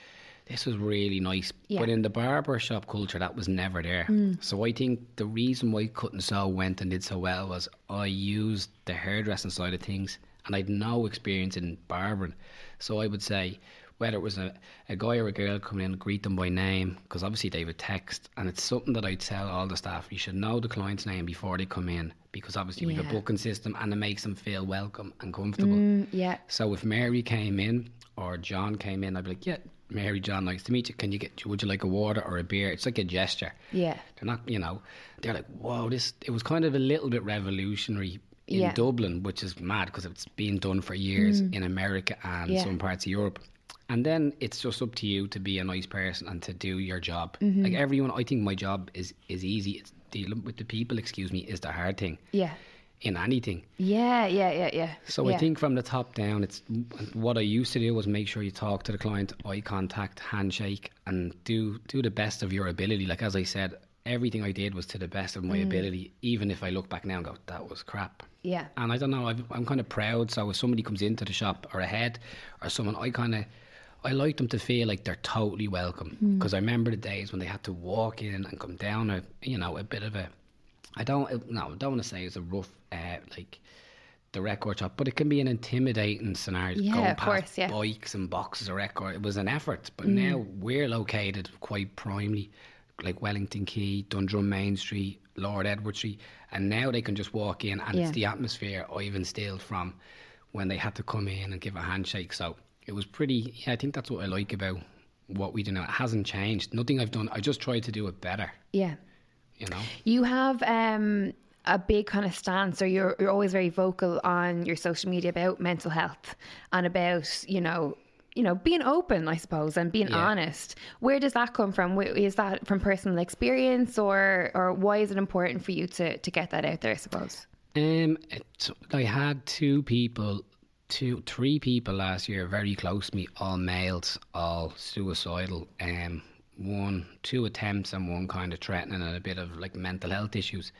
This was really nice, Yeah. but in the barber shop culture, that was never there. So I think the reason why Cut and Sew went and did so well was I used the hairdressing side of things, and I'd no experience in barbering. So I would say whether it was a, a guy or a girl coming in, greet them by name, because obviously they would text, and it's something that I'd tell all the staff. You should know the client's name before they come in, because obviously we have a booking system, and it makes them feel welcome and comfortable. Mm, yeah So if Mary came in or John came in, I'd be like, "Yeah, Mary, John, nice to meet you. Can you get? Would you like a water or a beer?" It's like a gesture. yeah They're not, you know, they're like, "Whoa, this." It was kind of a little bit revolutionary in Yeah. Dublin, which is mad because it's been done for years in America and Mm. Yeah. some parts of Europe. And then it's just up to you to be a nice person and to do your job. Mm-hmm. Like everyone, I think my job is is easy. It's dealing with the people. Excuse me, is the hard thing yeah in anything. yeah yeah yeah yeah So yeah. I think from the top down, it's what I used to do was make sure you talk to the client, eye contact, handshake, and do do the best of your ability. Like as I said, everything I did was to the best of my Mm. ability. Even if I look back now and go, that was crap. yeah And I don't know, I've, I'm kind of proud. So if somebody comes into the shop or a head or someone, I kind of. I like them to feel like they're totally welcome Mm. because I remember the days when they had to walk in and come down a you know a bit of a I don't no I don't want to say it's a rough uh, like the record shop, but it can be an intimidating scenario. Yeah, going of past course, yeah. bikes and boxes of record. It was an effort, but Mm. now we're located quite primely, like Wellington Quay, Dundrum Main Street, Lord Edward Street, and now they can just walk in, and Yeah. it's the atmosphere I've instilled from when they had to come in and give a handshake. So it was pretty. Yeah, I think that's what I like about what we do now. It hasn't changed. Nothing I've done. I just tried to do it better. yeah You know. You have um, a big kind of stance, or you're you're always very vocal on your social media about mental health and about you know you know being open, I suppose, and being Yeah. honest. Where does that come from? Is that from personal experience, or or why is it important for you to to get that out there? I suppose. Um, it, I had two people, two, three people last year very close to me, all males, all suicidal. Um, one, two attempts and one kind of threatening and a bit of like mental health issues.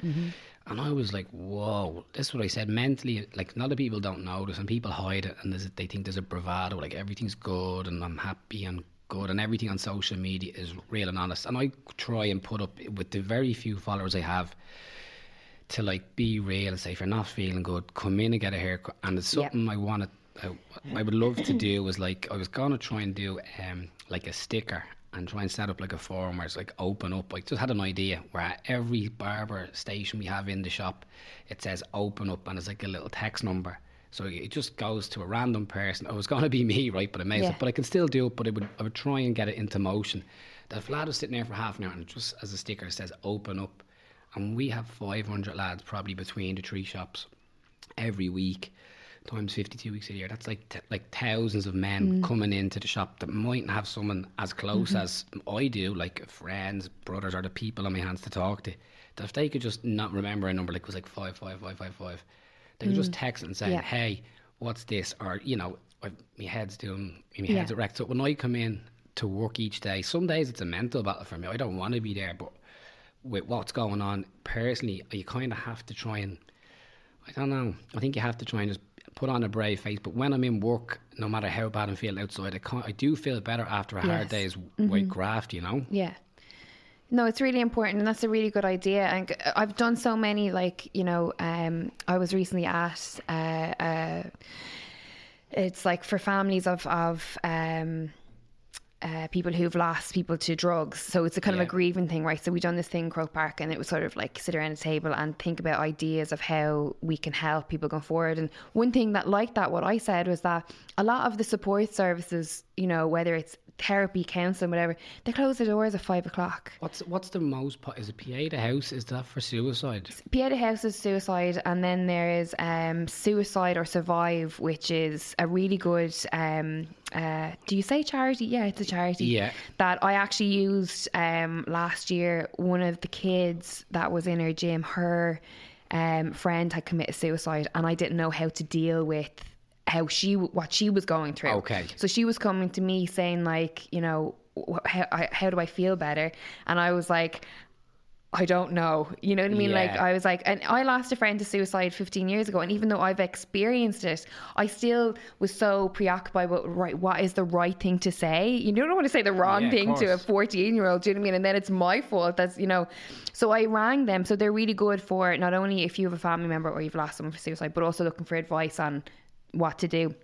And I was like, whoa, this is what I said. Mentally, like, a lot of people don't notice and people hide it and there's, they think there's a bravado, like everything's good and I'm happy and good and everything on social media is real and honest. And I try and put up with the very few followers I have to like be real and say if you're not feeling good, come in and get a haircut. And it's something I wanted, I, I would love to do was like I was gonna try and do um like a sticker and try and set up like a forum where it's like open up. I just had an idea where at every barber station we have in the shop, it says open up and it's like a little text number. So it just goes to a random person. Oh, it was going to be me, right? But may, Yeah. but I can still do it. But I would, I would try and get it into motion. That lad was sitting there for half an hour, and just as a sticker it says "open up," and we have 500 lads probably between the three shops every week times 52 weeks a year. That's like t- like thousands of men mm. coming into the shop that mightn't have someone as close mm-hmm. as I do like friends brothers or the people on my hands to talk to that if they could just not remember a number like it was like 55555 they could just mm. text and say Yeah. hey what's this? Or you know my head's doing my Yeah. head's erect so when I come in to work each day some days it's a mental battle for me. I don't want to be there but with what's going on personally you kind of have to try and I don't know. I think you have to try and just put on a brave face. But when I'm in work, no matter how bad I feel outside, I can't. I do feel better after a hard Yes. Mm-hmm. day's white graft. You know. Yeah. No, it's really important, and that's a really good idea. And I've done so many, like you know, um, I was recently at, uh, uh, it's like for families of of um, uh, people who've lost people to drugs. So it's a kind of a grieving thing, right? So we done this thing, Croke Park, and it was sort of like sit around a table and think about ideas of how we can help people going forward. And one thing that, like that, what I said was that a lot of the support services, you know, whether it's therapy, counselling, whatever, they close the doors at five o'clock. What's what's the most? po- Is it PA the house? Is that for suicide? Pieta House is suicide, and then there is um, Suicide or Survive, which is a really good. Um, uh, do you say charity? Yeah, it's a charity. Yeah. That I actually used um, last year. One of the kids that was in her gym, her um, friend had committed suicide, and I didn't know how to deal with how she what she was going through. Okay. So she was coming to me saying like, you know, how, how do I feel better? And I was like, I don't know. You know what I mean? Like I was like, and I lost a friend to suicide 15 years ago, and even though I've experienced it, I still was so preoccupied with right, what is the right thing to say? You don't want to say the wrong Yeah, thing to a 14 year old. Do you know what I mean? And then it's my fault. That's you know. So I rang them. So they're really good for not only if you have a family member or you've lost someone for suicide, but also looking for advice on what to do.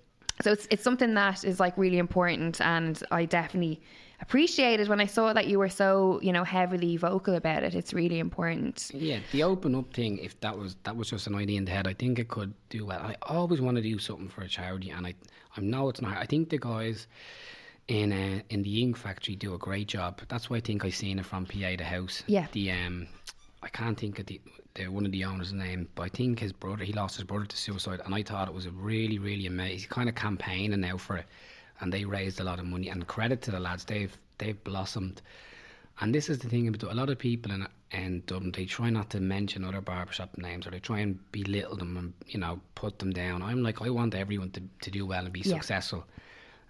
So it's it's something that is like really important, and I definitely appreciated when I saw that you were so you know heavily vocal about it. It's really important. Yeah, the open up thing. If that was that was just an idea in the head, I think it could do well. I always want to do something for a charity, and I I know it's not. I think the guys in uh, in the ink factory do a great job. That's why I think I seen it from Pieta House. Yeah. The um, I can't think of the, the one of the owners' name, but I think his brother. He lost his brother to suicide, and I thought it was a really really amazing kind of campaigning now for it, and they raised a lot of money. And credit to the lads, they've they've blossomed. And this is the thing about a lot of people in in Dublin. They try not to mention other barbershop names, or they try and belittle them and you know put them down. I'm like, I want everyone to, to do well and be Yeah. successful.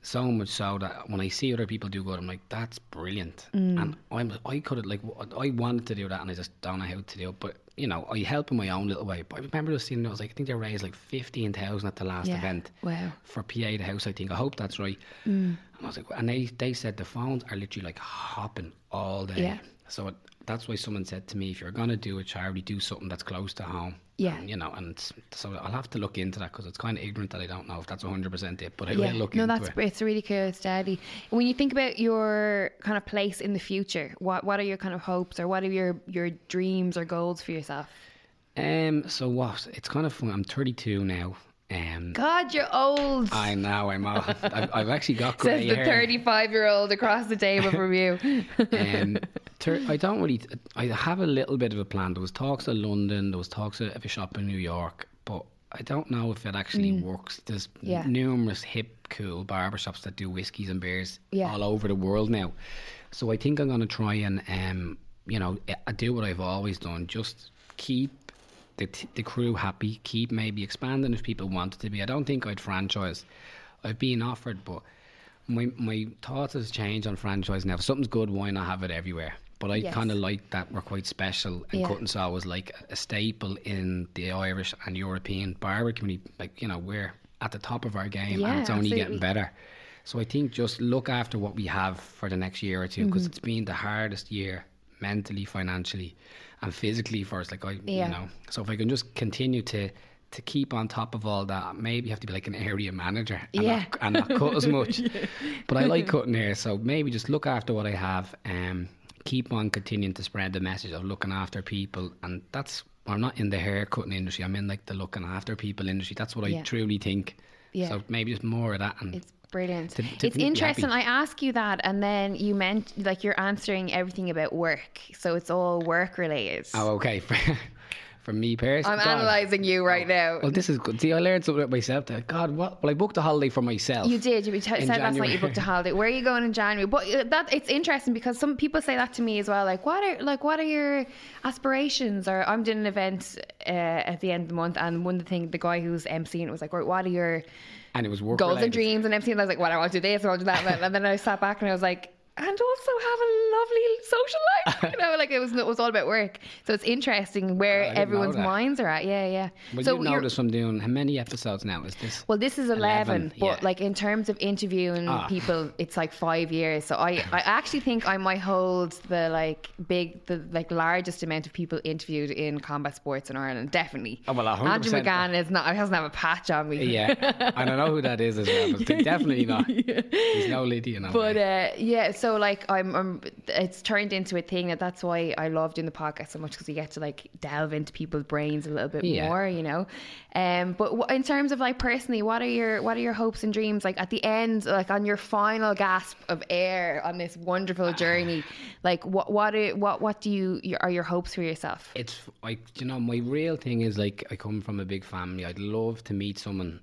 So much so that when I see other people do good, I'm like, that's brilliant. Mm. And I'm I could have like I wanted to do that, and I just don't know how to do it. But you know, I help in my own little way. But I remember just seeing, I was like, I think they raised like fifteen thousand at the last Yeah. event Wow. for Pieta House. I think I hope that's right. Mm. And I was like, and they they said the phones are literally like hopping all day. Yeah. So it, that's why someone said to me, if you're gonna do a charity, do something that's close to home. Yeah. And, you know, and so I'll have to look into that because it's kind of ignorant that I don't know if that's 100 percent it, but I Yeah, will look no, into that's it. it's really cool, steady. When you think about your kind of place in the future, what what are your kind of hopes or what are your your dreams or goals for yourself? Um. So what? It's kind of fun. I'm 32 now. Um. God, you're old. I know. I'm. Old. I've, I've actually got [LAUGHS] Says the hair. 35 year old across the table from you. [LAUGHS] um, [LAUGHS] ter- I don't really. I have a little bit of a plan. There was talks of London. There was talks of a shop in New York, but I don't know if it actually works. There's Mm. Yeah. numerous hip, cool barbershops that do whiskies and beers Yeah. all over the world now. So I think I'm going to try and, um, you know, I do what I've always done. Just keep the, t- the crew happy. Keep maybe expanding if people want it to be. I don't think I'd franchise. I've been offered, but my my thoughts has changed on franchise now. If something's good, why not have it everywhere? But I Yes. kind of like that we're quite special, and Yeah. Cut and Sew was like a staple in the Irish and European barber community. Like you know, we're at the top of our game, Yeah, and it's only absolutely. getting better. So I think just look after what we have for the next year or two, because Mm-hmm. it's been the hardest year mentally, financially, and physically first. Like I, Yeah. you know, so if I can just continue to. To keep on top of all that, maybe you have to be like an area manager and, Yeah. not, and not cut as much. [LAUGHS] But I like cutting hair, so maybe just look after what I have. Um, keep on continuing to spread the message of looking after people, and that's I'm not in the hair cutting industry. I'm in like the looking after people industry. That's what I Yeah. truly think. Yeah. So maybe just more of that. And It's brilliant. To- to it's interesting. happy. I ask you that, and then you meant like you're answering everything about work, so it's all work related. oh, okay. [LAUGHS] For, me personally, I'm God. analysing you right now. Well, this is good. See, I learned something about myself. That God, what? Well, I booked a holiday for myself. You did. You said last night you booked a [LAUGHS] holiday. Where are you going in January? But uh, that it's interesting because some people say that to me as well. Like, what are like what are your aspirations? Or I'm doing an event uh, at the end of the month, and one of the things the guy who's emceeing it was like, right, what are your and it was work goals and dreams and everything. And I was like, well, I want to do this, I want to do that. And then I sat back and I was like, and also have a lovely social life. [LAUGHS] You know, like it was it was all about work. So it's interesting where God, I didn't know everyone's minds are at. Yeah, yeah. Well, so you notice I'm doing how many episodes now? Is this? well, this is 11, 11, but yeah. like in terms of interviewing Ah. people, it's like five years. So I, I actually think I might hold the like big, the like largest amount of people interviewed in combat sports in Ireland. Definitely. Oh, well, 100%. Andrew McGann is not, He doesn't have a patch on me. Yeah, and I know who that is as well. But definitely [LAUGHS] not. He's no Lydia, no. But way. uh, yeah, so like I'm, I'm, it's turned into a thing that that's why I love doing the podcast so much because you get to like delve into people's brains a little bit Yeah. more, you know. Um, but w- in terms of like personally, what are your what are your hopes and dreams? Like at the end, like on your final gasp of air on this wonderful journey, like what what are, what what do you your, are your hopes for yourself? it's like you know my real thing is like I come from a big family. I'd love to meet someone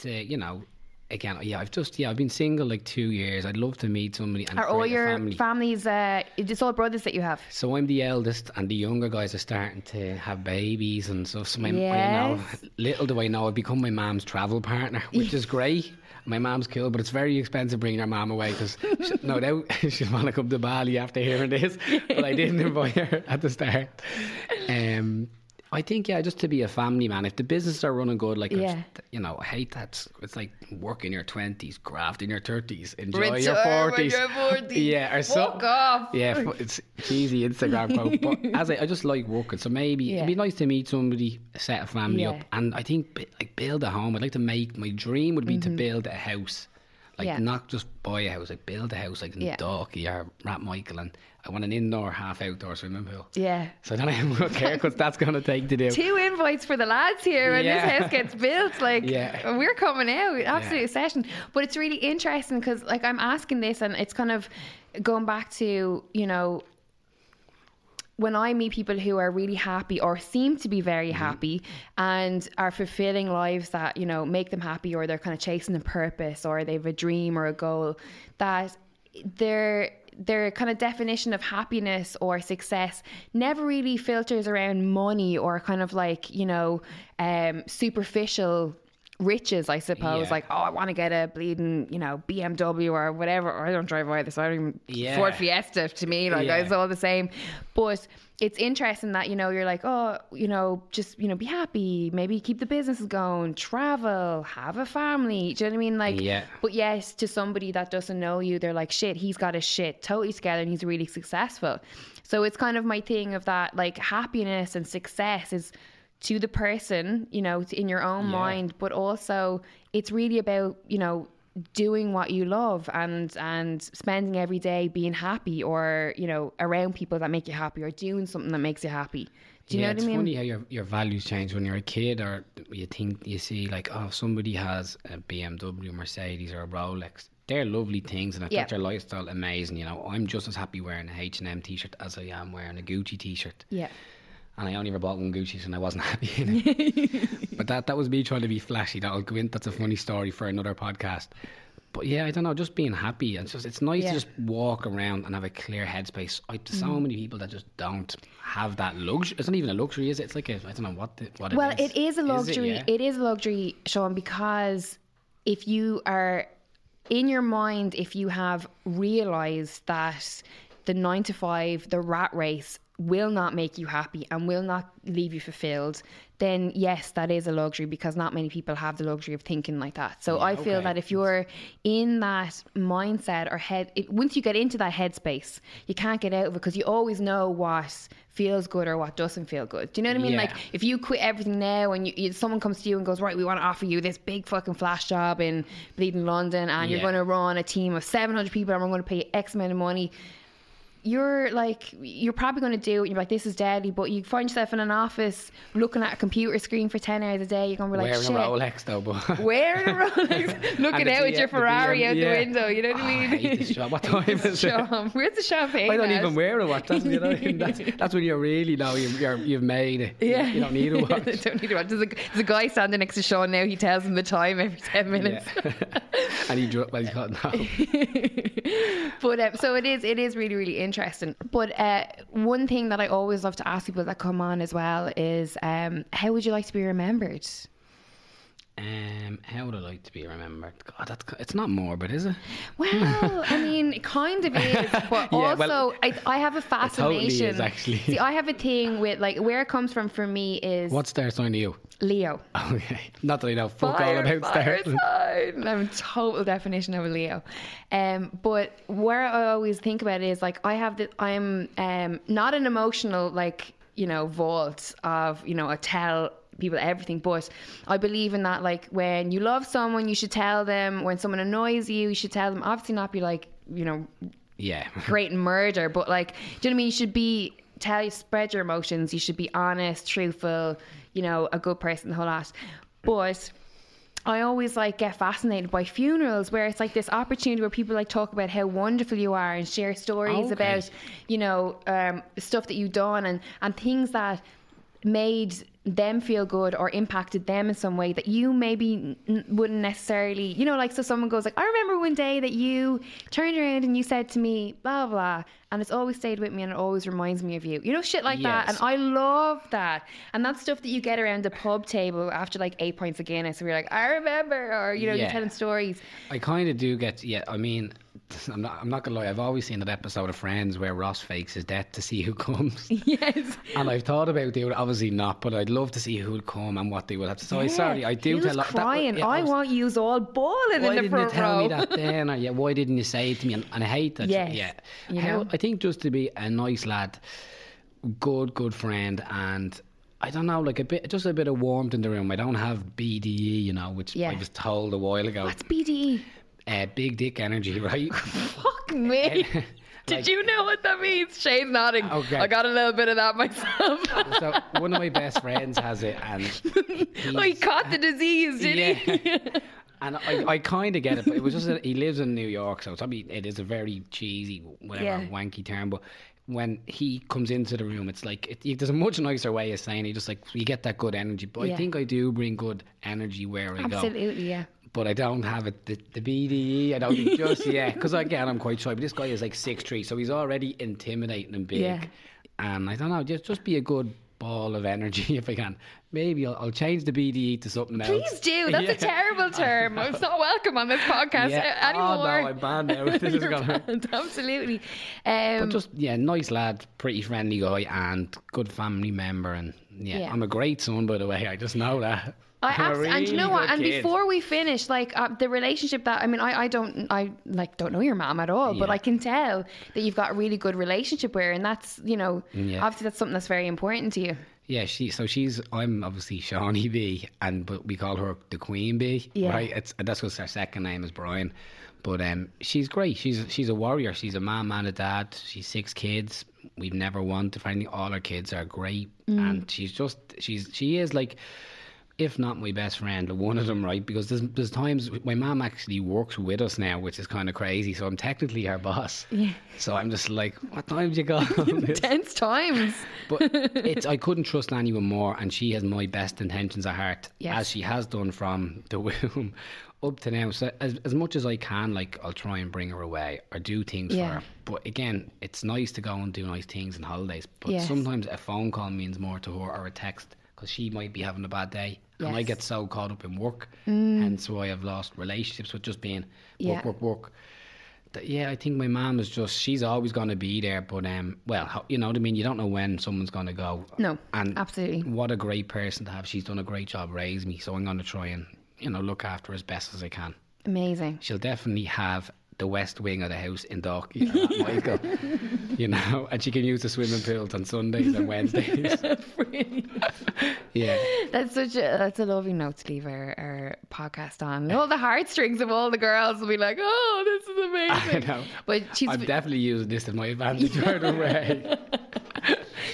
to you know. Again, yeah, I've just yeah, I've been single like two years. I'd love to meet somebody and Are all your family. families? Uh, it's all brothers that you have. So I'm the eldest, and the younger guys are starting to have babies and stuff. So my, I know, little do I know, I've become my mom's travel partner, which is great. My mom's cool, but it's very expensive bringing her mom away because no doubt she'll want to come to Bali after hearing this. But I didn't [LAUGHS] invite her at the start. Um, I think yeah, just to be a family man. If the businesses are running good, like Yeah. you know, I hate that. It's like work in your twenties, graft in your thirties, enjoy Retire your forties. [LAUGHS] Yeah, or Fuck something. off. Yeah, it's cheesy Instagram quote, but [LAUGHS] as I, I just like working, so maybe Yeah. it'd be nice to meet somebody, set a family Yeah. up, and I think like build a home. I'd like to make my dream would be to build a house, like Mm-hmm. Not just buy a house, like build a house, like in Yeah. Dalkey or Rathmichael, and I want an indoor, half outdoor swimming pool. Yeah. So I don't how much haircuts that's going to take to do. two invites for the lads here when Yeah. this house gets built. [LAUGHS] Like, Yeah. we're coming out, absolute Yeah. session. But it's really interesting because, like, I'm asking this, and it's kind of going back to, you know, when I meet people who are really happy or seem to be very Mm-hmm. happy and are fulfilling lives that, you know, make them happy or they're kind of chasing a purpose or they have a dream or a goal, that their their kind of definition of happiness or success never really filters around money or kind of like, you know, um, superficial riches, I suppose. Yeah. Like, oh, I want to get a bleeding, you know, BMW or whatever. Or I don't drive either, so I don't even Yeah. Ford Fiesta to me, like Yeah. it's all the same. But it's interesting that, you know, you're like, oh, you know, just, you know, be happy, maybe keep the businesses going, travel, have a family. Do you know what I mean? Like, Yeah. but yes, to somebody that doesn't know you, they're like, shit, he's got his shit totally together and he's really successful. So it's kind of my thing of that, like, happiness and success is to the person, you know, in your own Yeah. mind, but also it's really about, you know, doing what you love and and spending every day being happy or you know around people that make you happy or doing something that makes you happy do you yeah, know what i mean It's funny how your, your values change when you're a kid, or you think you see like, oh, somebody has a BMW, Mercedes, or a Rolex. They're lovely things, and I Yeah. makes their lifestyle amazing. You know, I'm just as happy wearing a H and M t-shirt as I am wearing a Gucci t-shirt. yeah And I only ever bought one Gucci, and I wasn't [LAUGHS] happy in it. [LAUGHS] but that that was me trying to be flashy. That'll go in. That's a funny story for another podcast. But yeah, I don't know, just being happy and just it's nice Yeah. Mm. to just walk around and have a clear headspace. I there's so many people that just don't have that luxury. It's not even a luxury, is it? It's like a I don't know what the, what well it is. it is a luxury yeah? it is a luxury sean because if you are in your mind if you have realized that the nine to five the rat race will not make you happy and will not leave you fulfilled then yes that is a luxury because not many people have the luxury of thinking like that. So i feel okay. that if you're in that mindset or head it, once you get into that headspace you can't get out of it because you always know what feels good or what doesn't feel good. Do you know what i mean? Yeah. like if you quit everything now and you, you, someone comes to you and goes right we want to offer you this big fucking flash job in bleeding london and you're going to run a team of 700 people and we're going to pay you x amount of money you're like you're probably going to do it. You're like, this is deadly, but you find yourself in an office looking at a computer screen for ten hours a day. You're going to be like, Wearing shit. a Rolex though, but [LAUGHS] Wearing a Rolex, [LAUGHS] looking out at DM your the Ferrari DM out yeah. the window. You know what I Oh, mean? I this job. What [LAUGHS] time is it? Where's the champagne? I don't at? even wear a watch. That's, you know, that's, that's when you really know you've, you're, you've made it. Yeah. You don't need a watch. don't need a watch. There's a, there's a guy standing next to Sean now. He tells him the time every 10 minutes. Yeah. and he well, he's got no. but um, so it is it is really really interesting but uh, one thing that i always love to ask people that come on as well is um, how would you like to be remembered Um, how would I like to be remembered? God, that's it's not morbid, is it? well [LAUGHS] i mean it kind of is but [LAUGHS] Yeah, also well, I, I have a fascination. totally actually. see i have a thing with like where it comes from for me is What star sign are you? leo [LAUGHS] Okay, not that I know fuck all about fire stars. sign. I'm a total definition of a Leo. Um, but where I always think about it is like I have the I'm um not an emotional like you know vault of you know a tell people everything but I believe in that like when you love someone you should tell them when someone annoys you you should tell them obviously not be like you know Yeah. [LAUGHS] great murder, but like, do you know what I mean? You should be tell you spread your emotions. You should be honest, truthful. You know, a good person, the whole lot. But I always like get fascinated by funerals where it's like this opportunity where people like talk about how wonderful you are and share stories Okay. about you know um, stuff that you've done and and things that made them feel good or impacted them in some way that you maybe n- wouldn't necessarily you know like so someone goes like i remember one day that you turned around and you said to me blah blah and it's always stayed with me and it always reminds me of you. You know shit like that and i love that and that's stuff that you get around the pub table after like eight pints of guinness where you're like i remember or you know you're telling stories. I kind of do get. Yeah, I mean, [LAUGHS] I'm not. I'm not gonna lie. I've always seen that episode of Friends where Ross fakes his death to see who comes. [LAUGHS] yes And I've thought about doing it, obviously not, but I'd love to see who would come and what they would have to. So I Yeah. sorry, I do he tell was that- that- crying yeah, i was- want you all bawling Why in the Why didn't you tell row me that [LAUGHS] then? Or yeah, why didn't you say it to me? And, and I hate that. Yes, Yeah. you How, know? I think just to be a nice lad, good, good friend, and I don't know, like a bit, just a bit of warmth in the room. I don't have BDE, you know, which Yeah. I was told a while ago. what's bde Uh, big dick energy, [LAUGHS] right? Fuck me. [LAUGHS] Did Like- you know what that means? Shane's nodding. Okay. I got a little bit of that myself. [LAUGHS] so one of my best friends has it, and oh, he caught the disease, did he? Yeah. And I, I kind of get it, but it was just that he lives in New York, so it's probably it is a very cheesy, whatever, Yeah. wanky term. But when he comes into the room, it's like it, there's a much nicer way of saying it. Just like you get that good energy. But Yeah. I think I do bring good energy where I go. Absolutely, yeah. But I don't have it the, the BDE. I don't think just [LAUGHS] yet because again I'm quite shy. But this guy is like six three, so he's already intimidating and big. Yeah. And I don't know, just just be a good ball of energy [LAUGHS] if I can. Maybe I'll, I'll change the BDE to something else. Please do. That's [LAUGHS] Yeah. a terrible term. It's not welcome on this podcast Yeah. anymore. Oh, no, I'm banned now. This is gonna- banned, Absolutely. Um, But just yeah, nice lad, pretty friendly guy, and good family member. And yeah, Yeah. I'm a great son, by the way. I just know that. I I'm a abs- and you know what? And kid. before we finish, like uh, the relationship that I mean, I, I don't I like don't know your mom at all, but I can tell that you've got a really good relationship with her, and that's you know Yeah. obviously that's something that's very important to you. Yeah, she. So she's. I'm obviously Shawnee B, and but we call her the Queen Bee. Yeah. Right. It's that's because her second name is Brian. But um, she's great. She's she's a warrior. She's a mom and a dad. She's six kids. We've never wanted for anything. All her kids are great, Mm. and she's just she's she is like. If not my best friend, one of them, right? Because there's there's times my mom actually works with us now, which is kind of crazy. So I'm technically her boss. Yeah. So I'm just like, what time do you go? [LAUGHS] Tense times. But it's I couldn't trust anyone more, and she has my best intentions at heart, Yes. as she has done from the womb [LAUGHS] up to now. So as as much as I can, like I'll try and bring her away or do things Yeah. for her. But again, it's nice to go and do nice things and holidays. But Yes. sometimes a phone call means more to her or a text because she might be having a bad day, and I Yes. Mm. get so caught up in work, and so I've lost relationships with just being work, Yeah. work, work that, yeah, I think my mom is just she's always going to be there, but um, well, you know what I mean. You don't know when someone's going to go. No, and absolutely. What a great person to have. She's done a great job raising me, so I'm going to try and you know look after her as best as I can. Amazing. She'll definitely have the west wing of the house in Dalkey, [LAUGHS] Michael. you know, and she can use the swimming pools on Sundays and Wednesdays. [LAUGHS] yeah, that's such a that's a lovely note to leave our, our podcast on. All the heartstrings of all the girls will be like, "Oh, this is [LAUGHS] amazing." I know, but she's I'm definitely using this to my advantage right away.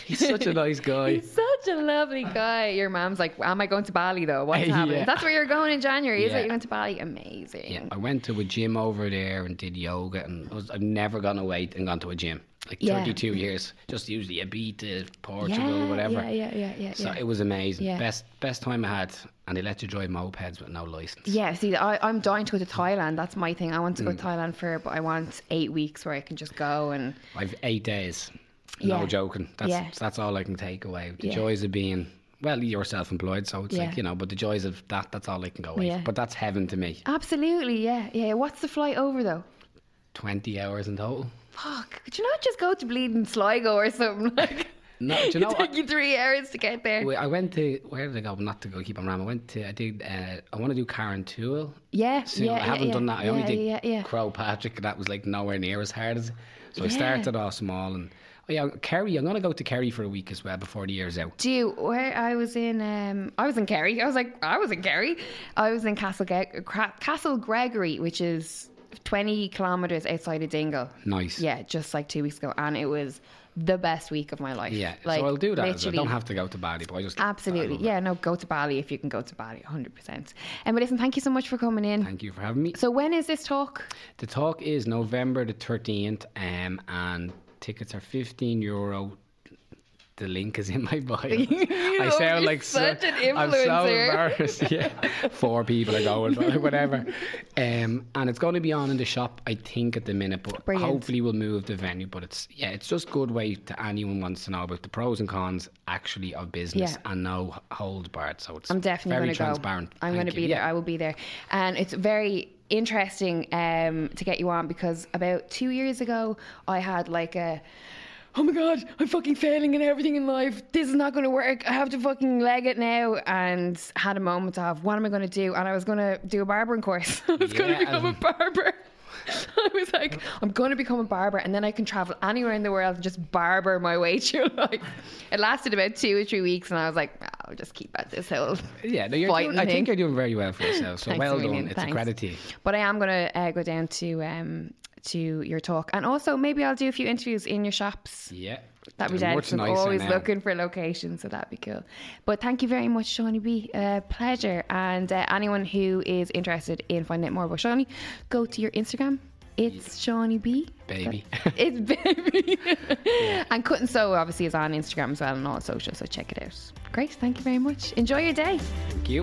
He's such a nice guy. Such a lovely guy. Your mom's like, Am I going to Bali though? What's [LAUGHS] happening? Yeah. That's where you're going in January, is Yeah. it? You went to Bali? Amazing. Yeah, I went to a gym over there and did yoga, and I was, I've never gone away and gone to a gym. Like Yeah. 32 years, just usually Ibiza, Portugal, yeah, whatever. Yeah, yeah, yeah, yeah. So yeah. it was amazing. Best best time I had, and they let you drive mopeds with no license. Yeah, see, I, I'm dying to go to Thailand. That's my thing. I want to go Mm. to Thailand for, but I want eight weeks where I can just go and I've eight days. Yeah. No joking. That's Yeah. that's all I can take away. The joys of being well, you're self-employed, so it's Yeah. like you know. But the joys of that, that's all I can go away. Yeah. But that's heaven to me. absolutely, yeah, yeah. What's the flight over though? Twenty hours in total. Fuck, could you not just go to bleeding Sligo or something? [LAUGHS] Like, No, do you know it took you three hours to get there. I went to where did I go? Not to go keep on ram. I went to I did uh, I want to do Carrauntoohil. yeah, soon. yeah, I haven't yeah, done that. I only did. Croagh Patrick. and That was like nowhere near as hard as. So I started off small and yeah, Kerry. I'm gonna go to Kerry for a week as well before the year's out. Do you, where I was in, um, I was in Kerry. I was like, I was in Kerry. I was in Castle, Ge- Castle Gregory, which is 20 kilometres outside of Dingle. Nice. Yeah, just like two weeks ago. And it was the best week of my life. Yeah, Like, so I'll do that. well. I don't have to go to Bali, but I just Absolutely. it. Yeah, no, go to Bali if you can go to Bali, 100%. And but listen, thank you so much for coming in. Thank you for having me. So when is this talk? The talk is November the 13th, um, and tickets are 15 euro. The link is in my bio. [LAUGHS] I sound like such so, an I'm so influencer. embarrassed. [LAUGHS] Yeah, four people are going, whatever. Um, and it's going to be on in the shop, I think, at the minute. But Brilliant. hopefully, we'll move the venue. But it's yeah, it's just good way to anyone wants to know about the pros and cons actually of business Yeah. and no hold barred. So it's I'm definitely very going to go. transparent. I'm going to you. be there. I will be there, and it's very interesting um, to get you on because about two years ago I had like a. Oh my god, I'm fucking failing in everything in life. This is not going to work. I have to fucking leg it now. And had a moment of what am I going to do? And I was going to do a barbering course. [LAUGHS] I was going to become a um, [LAUGHS] I was like, I'm going to become a barber, and then I can travel anywhere in the world and just barber my way [LAUGHS] through life. It lasted about two or three weeks, and I was like, I'll just keep at this whole Yeah, no, you're doing, I think you're doing very well for yourself. So well done. It's thanks. a credit to you. But I am going to uh, go down to um, to your talk, and also maybe I'll do a few interviews in your shops. Yeah. That'd be dead. much I'm always now. looking for locations, so that'd be cool. But thank you very much, Shawnee B. Uh, pleasure. And uh, anyone who is interested in finding out more about Shawnee, go to your Instagram. It's Shawnee B. Baby. [LAUGHS] It's baby. [LAUGHS] And Cut and Sew obviously is on Instagram as well and all social, so check it out. Great. Thank you very much. Enjoy your day. Thank you.